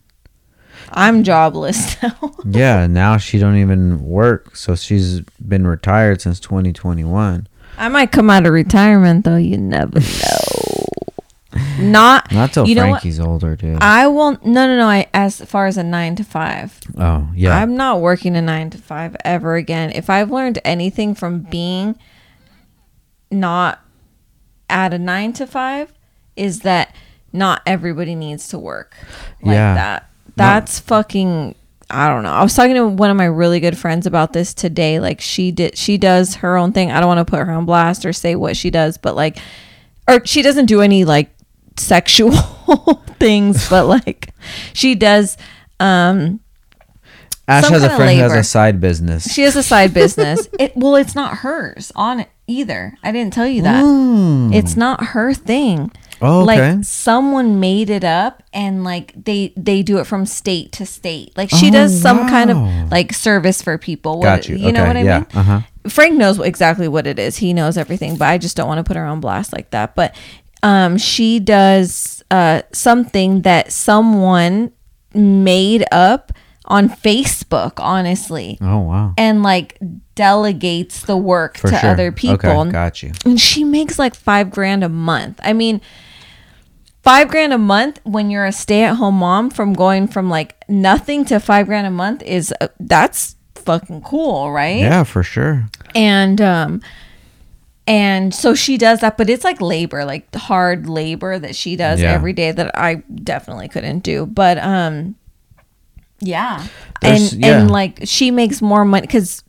I'm jobless now. Yeah, now she don't even work. So she's been retired since 2021. I might come out of retirement though. You never know. Not Not till You know? Frankie's older, dude. I won't. No, no, no. I as far as a nine to five. oh, yeah. I'm not working a nine to five ever again. If I've learned anything from being not at a nine to five, is that not everybody needs to work like Yeah. that. That's fucking. I don't know. I was talking to one of my really good friends about this today. Like she did, she does her own thing. I don't want to put her on blast or say what she does, but like, or she doesn't do any like sexual things, but like she does. Um, Ash has a friend who has a side business. she has a side business. It well, it's not hers on it either. I didn't tell you that. Mm. It's not her thing. Oh, okay. Like someone made it up and like they they do it from state to state. Like she Oh, does some kind of like service for people. What, Got you. You know what I yeah, mean? uh-huh. Frank knows exactly what it is. He knows everything, but I just don't want to put her on blast like that. But um, she does uh, something that someone made up on Facebook, honestly, Oh, wow. and like delegates the work For to sure. other people. Okay, got you. and she makes like five grand a month. I mean, five grand a month when you're a stay-at-home mom from going from like nothing to five grand a month is uh, that's fucking cool, right? Yeah, for sure. and um and so she does that but it's like labor like hard labor that she does Yeah. every day that i definitely couldn't do but um yeah There's- and yeah. and like she makes more money because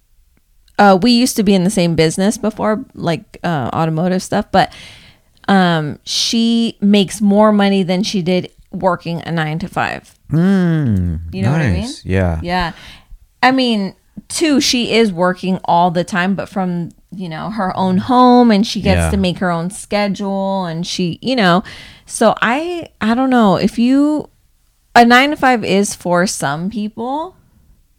uh we used to be in the same business before like uh automotive stuff but um she makes more money than she did working a nine to five Mm, You know what I mean? Yeah. yeah. I mean, too, she is working all the time, but from, you know, her own home and she gets Yeah. to make her own schedule and she, you know, so I, I don't know if you, a nine to five is for some people,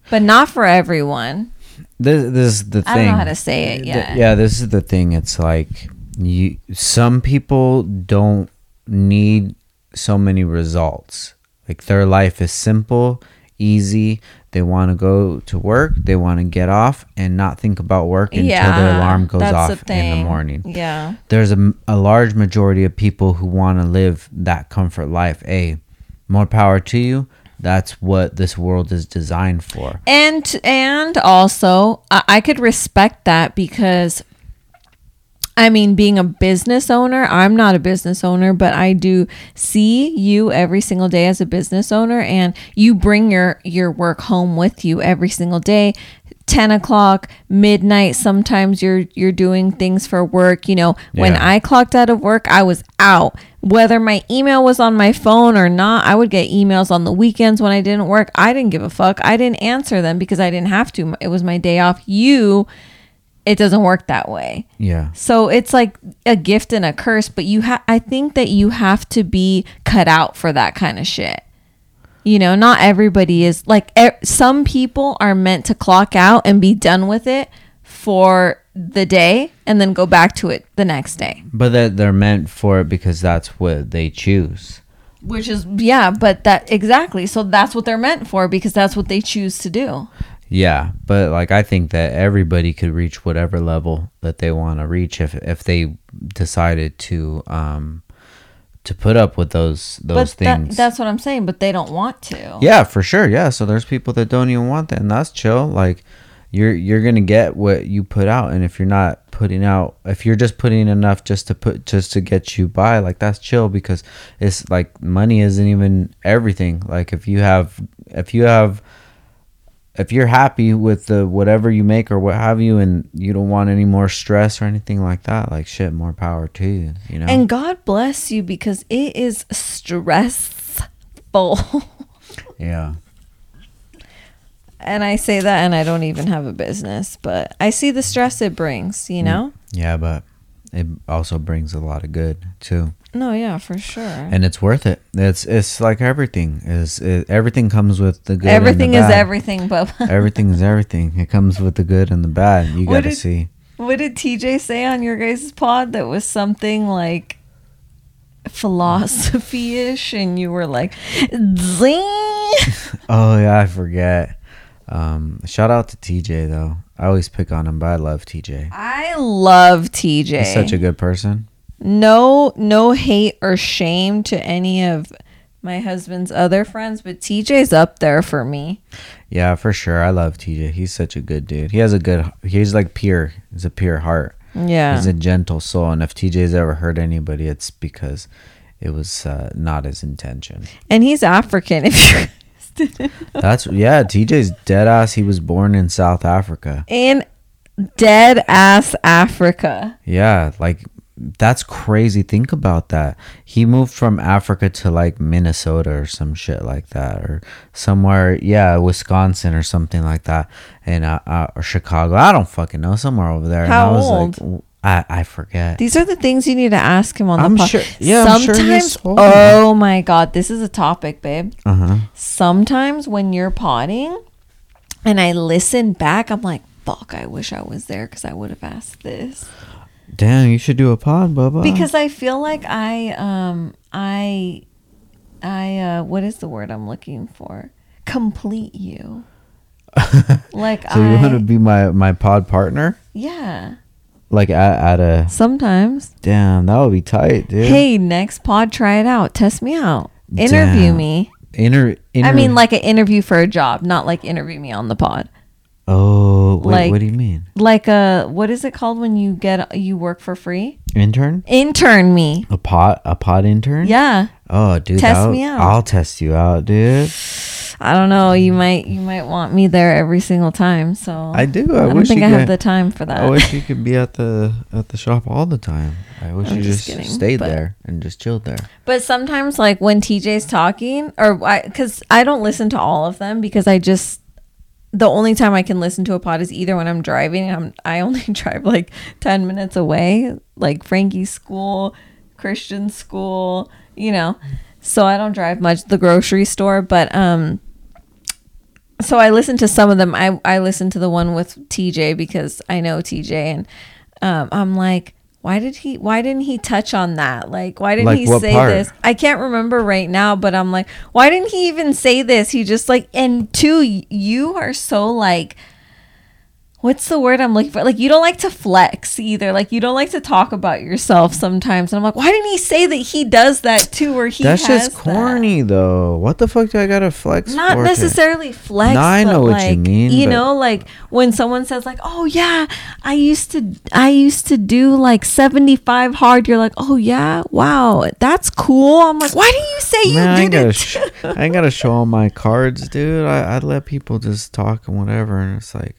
but not for everyone. This, this is the thing. I don't know how to say it Th- yet. yeah, this is the thing. It's like you. Some people don't need so many results. Like their life is simple, easy. They want to go to work. They want to get off and not think about work until their alarm goes off in the morning. Yeah. There's a, a large majority of people who want to live that comfort life. A, more power to you. That's what this world is designed for. and and also I, I could respect that because i mean being a business owner i'm not a business owner but i do see you every single day as a business owner and you bring your your work home with you every single day. 10 o'clock midnight sometimes you're you're doing things for work. You know when i clocked out of work i was out. Whether my email was on my phone or not i would get emails on the weekends when i didn't work. I didn't give a fuck. I didn't answer them because i didn't have to. It was my day off. You it doesn't work that way Yeah. so it's like a gift and a curse, but you have I think that you have to be cut out for that kind of shit. You know, not everybody is like e- some people are meant to clock out and be done with it for the day and then go back to it the next day. But that they're meant for it because that's what they choose. Which is yeah, but that exactly. So that's what they're meant for because that's what they choose to do. Yeah, but like I think that everybody could reach whatever level that they want to reach if if they decided to um to put up with those those but that, things. that's what I'm saying, but they don't want to. yeah, for sure. Yeah, so there's people that don't even want that and that's chill. Like you're you're going to get what you put out and if you're not putting out if you're just putting enough just to put just to get you by, like that's chill because it's like money isn't even everything. Like if you have if you have if you're happy with the whatever you make or what have you and you don't want any more stress or anything like that like shit more power to you you know And God bless you because it is stressful. yeah and I say that and I don't even have a business, but I see the stress it brings, you mm. know? yeah but it also brings a lot of good too No, yeah, for sure. and it's worth it it's it's like everything is it, everything comes with the good everything and the is everything, Bubba. everything is everything it comes with the good and the bad you gotta see what did TJ say on your guys' pod that was something like philosophy ish? And you were like, zing. oh yeah i forget um shout out to tj though i always pick on him but i love tj I love TJ. he's such a good person no no hate or shame to any of my husband's other friends, but TJ's up there for me. Yeah, for sure. I love TJ. He's such a good dude. He has a good. He's like pure. He's a pure heart. Yeah. He's a gentle soul. And if TJ's ever hurt anybody, it's because it was uh, not his intention. and he's African if you're That's yeah. TJ's dead ass. He was born in South Africa. in dead ass Africa. Yeah, like that's crazy. Think about that. He moved from Africa to like Minnesota or some shit like that, or somewhere. Yeah, Wisconsin or something like that, and uh, uh, or Chicago. I don't fucking know. Somewhere over there. How and I was old? like, I I forget. These are the things you need to ask him on the I'm pod. sure- yeah, I'm sure Sometimes, oh my god, this is a topic, babe. Uh huh. Sometimes when you're potting, and I listen back, I'm like, fuck, I wish I was there because I would have asked this. Damn, you should do a pod, Bubba. because I feel like I um I I uh what is the word I'm looking for? Complete you. Like I so you want to be my my pod partner? yeah. Like at, at a Sometimes. damn, that would be tight, dude. Hey, next pod, try it out. Test me out. Interview Damn. me. Inter, inter I mean, like an interview for a job, not like interview me on the pod. Oh, wait, like- what do you mean? Like a what is it called when you get you work for free? Intern? Intern me. A pot a pot intern? Yeah. Oh, dude, Test me out. I'll test you out, dude. I don't know. You might you might want me there every single time. So I do. I I, don't wish think I have the time for that. I wish you could be at the at the shop all the time. I wish I'm you just just, kidding, stayed but- there and just chilled there. But sometimes, like when TJ's talking, or because I, don't listen to all of them because I just the only time I can listen to a pod is either when I'm driving. I'm I only drive like ten minutes away, like Frankie's school, Christian school, you know. So I don't drive much. The grocery store, but um. So I listen to some of them. I I listen to the one with TJ because I know TJ, and um, I'm like, why did he? Why didn't he touch on that? Like, why didn't Like he say part? this? I can't remember right now, but I'm like, why didn't he even say this? He just like, and two, you are so like, what's the word I'm looking for? Like, you don't like to flex either. Like, you don't like to talk about yourself sometimes. And I'm like, why didn't he say that he does that too? Or he That's has just that? corny, though. What the fuck do I gotta flex Not for to- necessarily flex. No, I know what you like, mean, You know, like when someone says like, "Oh yeah, I used to, I used to do like seventy five hard." You're like, "Oh yeah, wow, that's cool." I'm like, "Why didn't you say you Man, I ain't did gotta, it?" sh- I ain't gotta show all my cards, dude. I, I let people just talk and whatever, and it's like,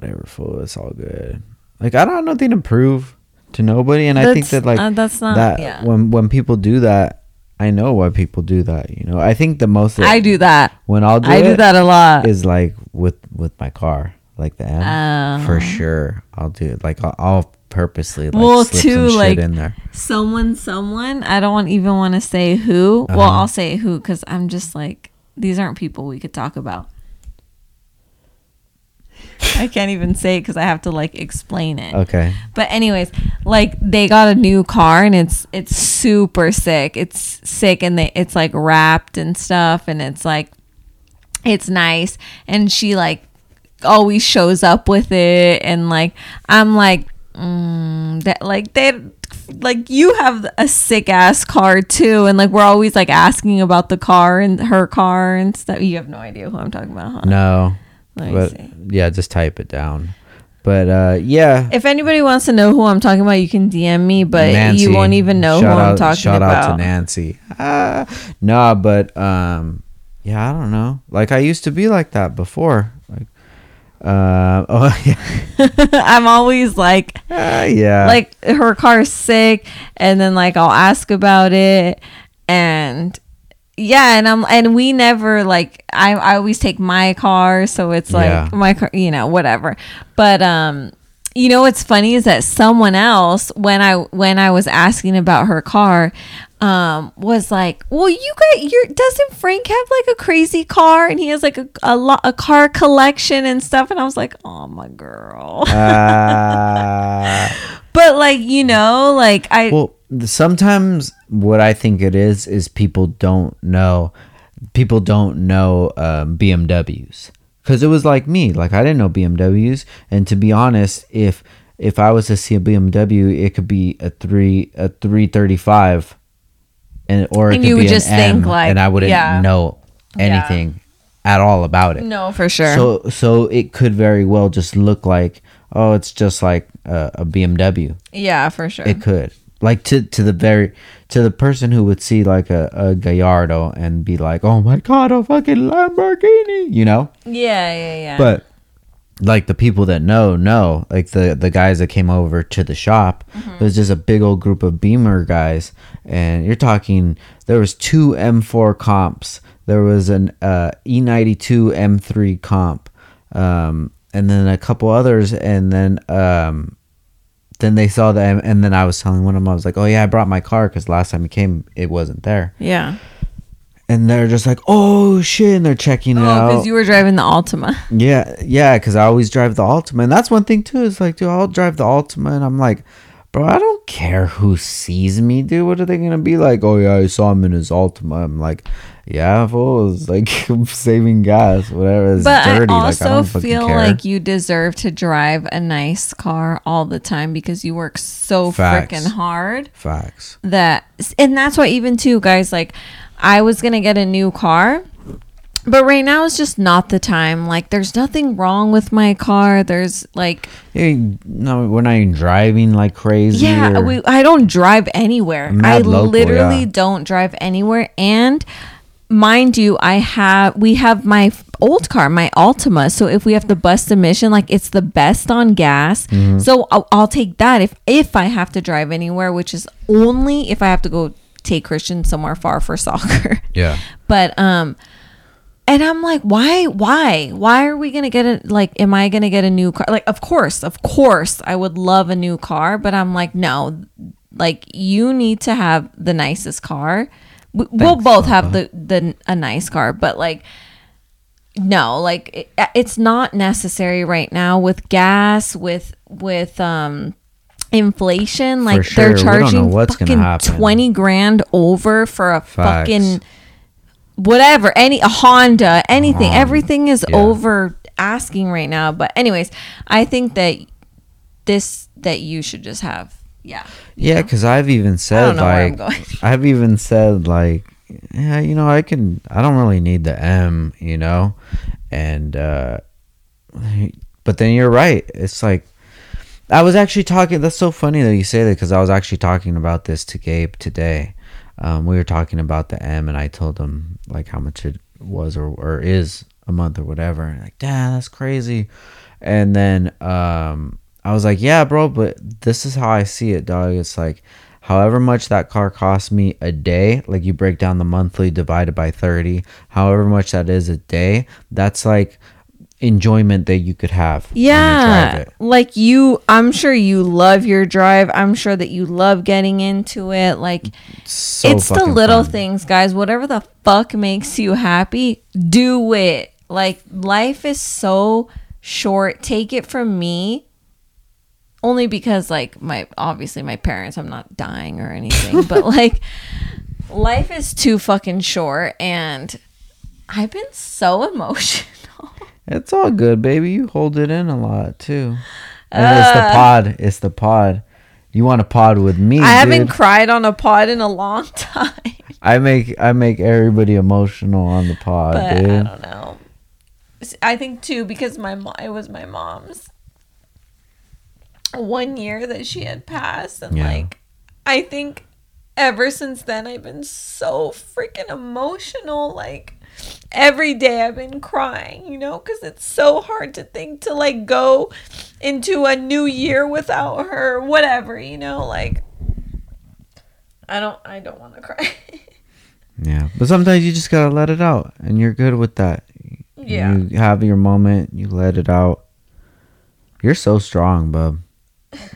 whatever, fool. It's all good. Like I don't have nothing to prove to nobody, and I think that like uh, that's not that yeah. when when people do that, I know why people do that. You know, I think the most I do that. when I'll do I do that a lot. is like with with my car, like the M. Oh. For sure, I'll do it. Like I'll, I'll purposely like Well, too, like- in there. someone someone i don't even want to say who well Uh-huh. i'll say who because i'm just like these aren't people we could talk about i can't even say it because i have to like explain it. Okay. but anyways like they got a new car and it's it's super sick. It's sick and they it's like wrapped and stuff and it's like it's nice. And she like always shows up with it and like i'm like mm, that like they like you have a sick ass car too. And like we're always like asking about the car and her car and stuff. You have no idea who i'm talking about huh? No, but see. yeah, just type it down. But uh, yeah, if anybody wants to know who i'm talking about you can dm me but Nancy. you won't even know who i'm talking shout about Shout out to Nancy. Ah, no, but um, yeah, I don't know. Like I used to be like that before. Like, uh, oh yeah, i'm always like Ah, yeah. like her car's sick and then like I'll ask about it and yeah and I'm and we never like I, I always take my car so it's like Yeah. my car you know whatever but um you know what's funny is that someone else when I when I was asking about her car um was like well you got your doesn't Frank have like a crazy car and he has like a a, lot a car collection and stuff and I was like oh my girl Ah. but like you know like I well, sometimes what I think it is is people don't know. People don't know um, BMWs because it was like me. Like I didn't know BMWs, and to be honest, if if I was to see a BMW, it could be a three a three thirty five, and or And you would just think, M, like, and I wouldn't yeah. know anything at all about it. no for sure So so it could very well just look like oh, it's just like a, a BMW. yeah for sure It could like to to the very to the person who would see like a, a Gallardo and be like, oh my god, a fucking Lamborghini, you know. yeah yeah yeah. But like the people that know know, like the the guys that came over to the shop, Mm-hmm. it was just a big old group of Beamer guys, and you're talking there was two M4 comps, there was an uh, E92 M3 comp, um, and then a couple others, and then um, then they saw them, and then I was telling one of them, I was like, oh yeah, I brought my car because last time it came, it wasn't there, yeah and they're just like, oh shit, and they're checking it oh out. because you were driving the Altima Yeah, yeah, because I always drive the Altima, and that's one thing too. Is like, dude, I'll drive the Altima, and I'm like, bro, I don't care who sees me, dude. What are they gonna be like? Oh yeah, I saw him in his Altima. I'm like, yeah, fool, it's like saving gas, whatever. It's but dirty. I like, also I feel like you deserve to drive a nice car all the time because you work so freaking hard facts. that and that's why even too guys like I was gonna get a new car but right now is just not the time like there's nothing wrong with my car there's like Hey, no, we're not even driving like crazy. Yeah, or- we, I don't drive anywhere. I local, literally yeah. don't drive anywhere. And mind you, I have we have my old car, my Altima. So if we have to bust a mission, like it's the best on gas. Mm-hmm. So I'll, I'll take that if if I have to drive anywhere, which is only if I have to go take Christian somewhere far for soccer. yeah. But um and I'm like, why why? Why are we going to get a like am I going to get a new car? Like of course, of course I would love a new car, but I'm like, no. Like you need to have the nicest car. We, we'll Thanks, both have the the a nice car, but like no, like it, it's not necessary right now with gas with with um inflation like sure. they're We don't know charging fucking 20 grand over for a Facts. fucking whatever any a honda anything Honda, everything is yeah. over asking right now but anyways i think that this that you should just have yeah Yeah, because I've even said I'm like. I've even said like yeah, you know, I can I don't really need the M, you know, and uh but then you're right. It's like I was actually talking. That's so funny that you say that because I was actually talking about this to Gabe today. Um, we were talking about the M, and I told him like how much it was or, or is a month or whatever. And like, damn, that's crazy. And then um, I was like, yeah, bro, but this is how I see it, dog. It's like, however much that car costs me a day, like you break down the monthly divided by 30, however much that is a day, that's like enjoyment that you could have. you Yeah. it. Like you I'm sure you love your drive. I'm sure that you love getting into it. Like So it's the little fun. things, guys. Whatever the fuck makes you happy, do it. Like life is so short. Take it from me. Only because like my obviously my parents, I'm not dying or anything, but like life is too fucking short and I've been so emotional. It's all good, baby. You hold it in a lot too. And it's the uh. pod. It's the pod. You want to pod with me? I haven't cried on a pod in a long time. I make I make everybody emotional on the pod, but I don't know. i think too because my mom it was my mom's one year that she had passed, and Yeah. like I think ever since then I've been so freaking emotional. Like every day I've been crying, you know, because it's so hard to think to like go into a new year without her, whatever, you know, like. I don't. I don't want to cry. Yeah, but sometimes you just gotta let it out, and you're good with that. yeah. You have your moment. You let it out. You're so strong, bub.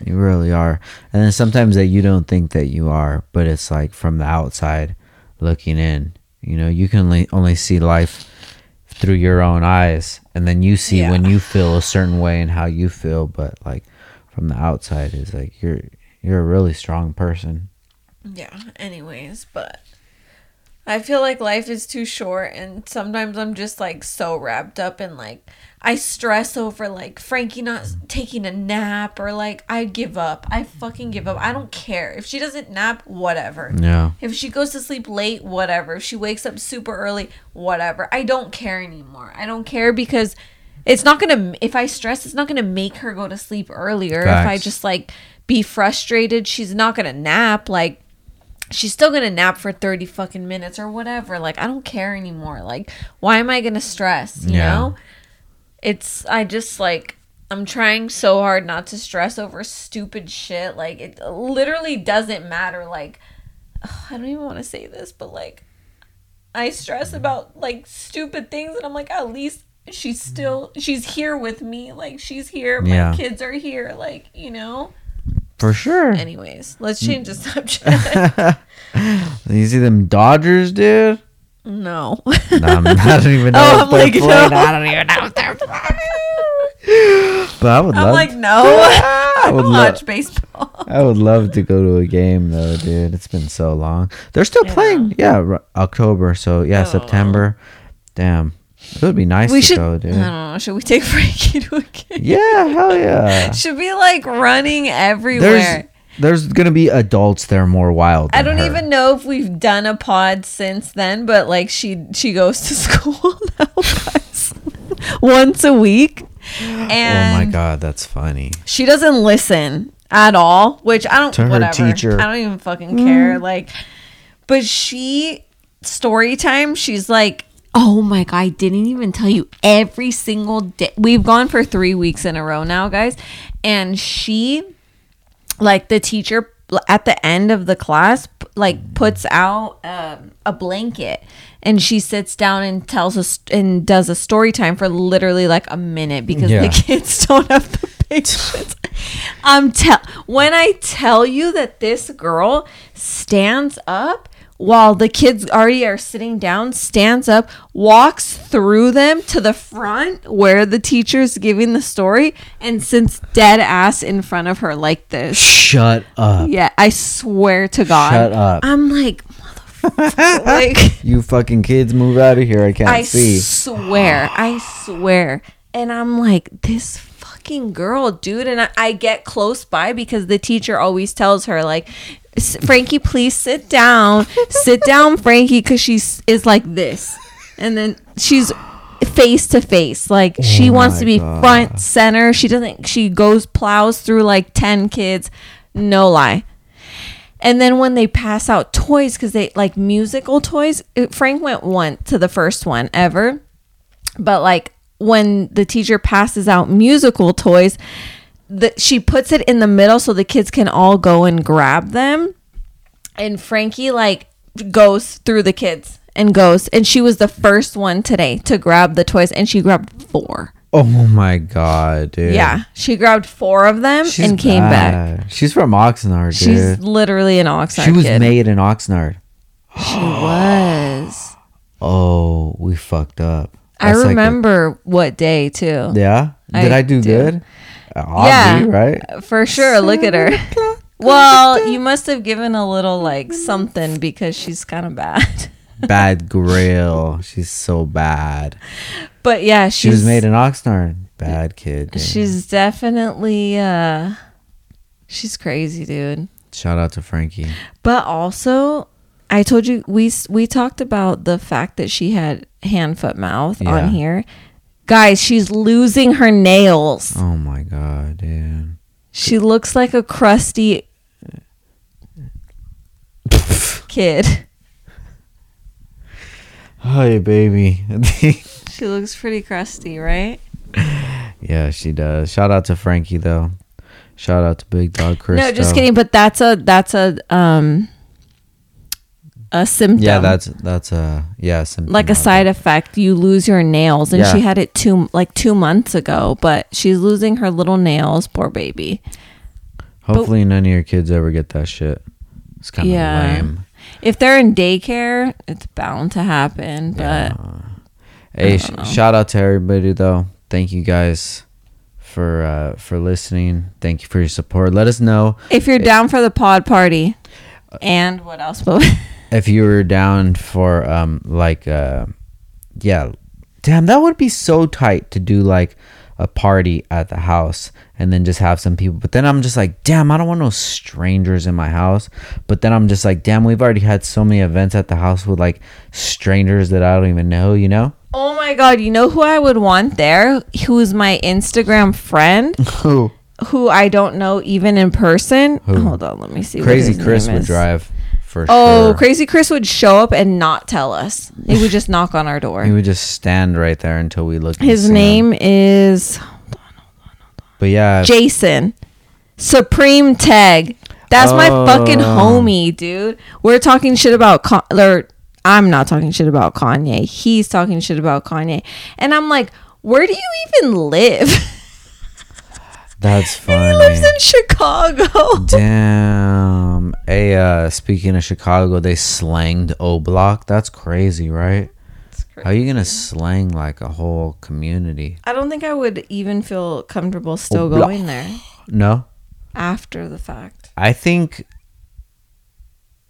You really are. And then sometimes that you don't think that you are, but it's like from the outside looking in. You know, you can only, only see life through your own eyes, and then you see when you feel a certain way and how you feel. But like from the outside, is like you're you're a really strong person. Yeah, anyways, but I feel like life is too short and sometimes I'm just like so wrapped up in like I stress over like Frankie not taking a nap or like I give up. I fucking give up. I don't care. If she doesn't nap, whatever. Yeah. If she goes to sleep late, whatever. If she wakes up super early, whatever. I don't care anymore. I don't care because it's not gonna. If I stress, it's not gonna make her go to sleep earlier. If I just like be frustrated, she's not gonna nap. Like she's still gonna nap for 30 fucking minutes or whatever like i don't care anymore like why am i gonna stress you Yeah. know it's i just like i'm trying so hard not to stress over stupid shit. Like it literally doesn't matter. Like ugh, i don't even want to say this but like i stress about like stupid things and i'm like at least she's still she's here with me. Like she's here. My Yeah. kids are here. Like you know? For sure. anyways let's change the mm. subject. You see them Dodgers, dude? No Nah, I don't even know Oh, I'm like, no. I don't even know if they're playing. But I would I'm love. like, no, I would lo- watch baseball. I would love to go to a game though, dude. It's been so long. They're still Yeah. playing. Yeah, r- October. So yeah, Oh. September. Damn, it would be nice We to should. go, I don't know. Should we take Frankie to a game? Yeah, hell yeah. Should be like running everywhere. There's there's gonna be adults that are more wild. I don't her. even know if we've done a pod since then, but like she she goes to school now, guys, once a week, and Oh my god, that's funny. she doesn't listen at all, which I don't. To her whatever. teacher. I don't even fucking care. Mm. Like, but she story time. She's like, oh my god, I didn't even tell you every single day. We've gone for three weeks in a row now, guys, and she, like, the teacher at the end of the class, like, puts out um, a blanket. And she sits down and tells us and does a story time for literally like a minute because Yeah. the kids don't have the patience. I'm tell when I tell you that this girl stands up while the kids already are sitting down, stands up, walks through them to the front where the teacher's giving the story, and sits dead ass in front of her like this. Shut up. Yeah, I swear to God. Shut up. I'm like, motherfucker. like, You fucking kids, move out of here. I can't I see. I swear, I swear. And I'm like, this fucking girl, dude. And I, I get close by because the teacher always tells her, like, "S- Frankie, please sit down. sit down, Frankie, because she's is like this. And then she's face to face. Like oh she Oh wants to be God. front center. She doesn't she goes plows through like 10 kids. No lie. And then when they pass out toys, because they like musical toys, Frank went one to the first one ever. but like when the teacher passes out musical toys, the, she puts it in the middle so the kids can all go and grab them. And Frankie like goes through the kids and goes, and she was the first one today to grab the toys, and she grabbed four. Oh my god, dude. Yeah, she grabbed four of them She's and came back. She's from Oxnard, dude. She's literally an Oxnard she was kid. made in Oxnard. She was. Oh, we fucked up. I That's like a- remember what day too. yeah. Did I I, do, do. good? Obvi, Yeah. right? For sure. Look at her. Well, you must have given a little like something because she's kind of bad. Bad grill. She's so bad. But yeah, she's She was made in Oxnard. Bad kid. dude. she's definitely uh she's crazy, dude. Shout out to Frankie. But also, I told you we we talked about the fact that she had hand foot mouth Yeah. on here. Guys, she's losing her nails. Oh my god, dude. She looks like a crusty kid. Hi, baby. She looks pretty crusty, right? yeah, she does. Shout out to Frankie though. Shout out to Big Dog Chris. No, just kidding. But that's a that's a um a symptom. Yeah, that's that's a yeah, symptom like a side it. effect. You lose your nails, and Yeah. she had it two like two months ago. But she's losing her little nails. Poor baby. Hopefully, none of your kids ever get that shit. It's kind of Yeah. lame. If they're in daycare, it's bound to happen. But Hey, sh- shout out to everybody though. Thank you guys for uh for listening. Thank you for your support. Let us know if you're down for the pod party, and what else? If you were down for um like uh yeah damn that would be so tight to do like a party at the house and then just have some people but then i'm just like damn i don't want no strangers in my house but then i'm just like damn we've already had so many events at the house with like strangers that i don't even know you know oh my god! You know who I would want there? Who's my Instagram friend? who who I don't know even in person. Who? Hold on, let me see. what crazy chris would drive for Oh, sure Crazy Chris would show up and not tell us. He would just knock on our door. he would just stand right there until we looked His see him. name is but yeah Jason Supreme Tag. That's my fucking Oh. homie, dude. We're talking shit about Con- or I'm not talking shit about Kanye. He's talking shit about Kanye, and I'm like, where do you even live? that's funny he lives in Chicago. Damn. Hey, uh, speaking of Chicago, they slanged O Block. That's crazy, right? Crazy. How are you gonna slang like a whole community? I don't think I would even feel comfortable still blah. going there No, after the fact. I think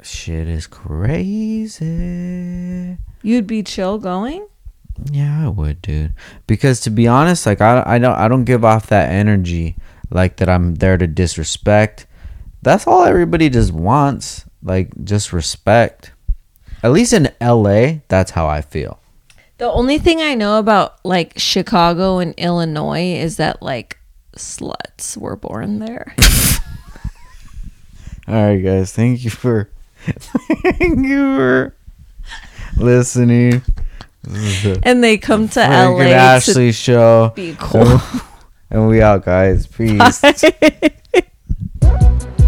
shit is crazy. You'd be chill going? Yeah, I would, dude. Because to be honest, like I, I don't, I don't give off that energy like that. I'm there to disrespect. That's all everybody just wants, like just respect. At least in L.A., that's how I feel. The only thing I know about like Chicago and Illinois is that like sluts were born there. All right, guys. Thank you for thank you for listening. Mm-hmm. and they come to LA. Good Ashley show. Be cool. And we out, guys. Peace.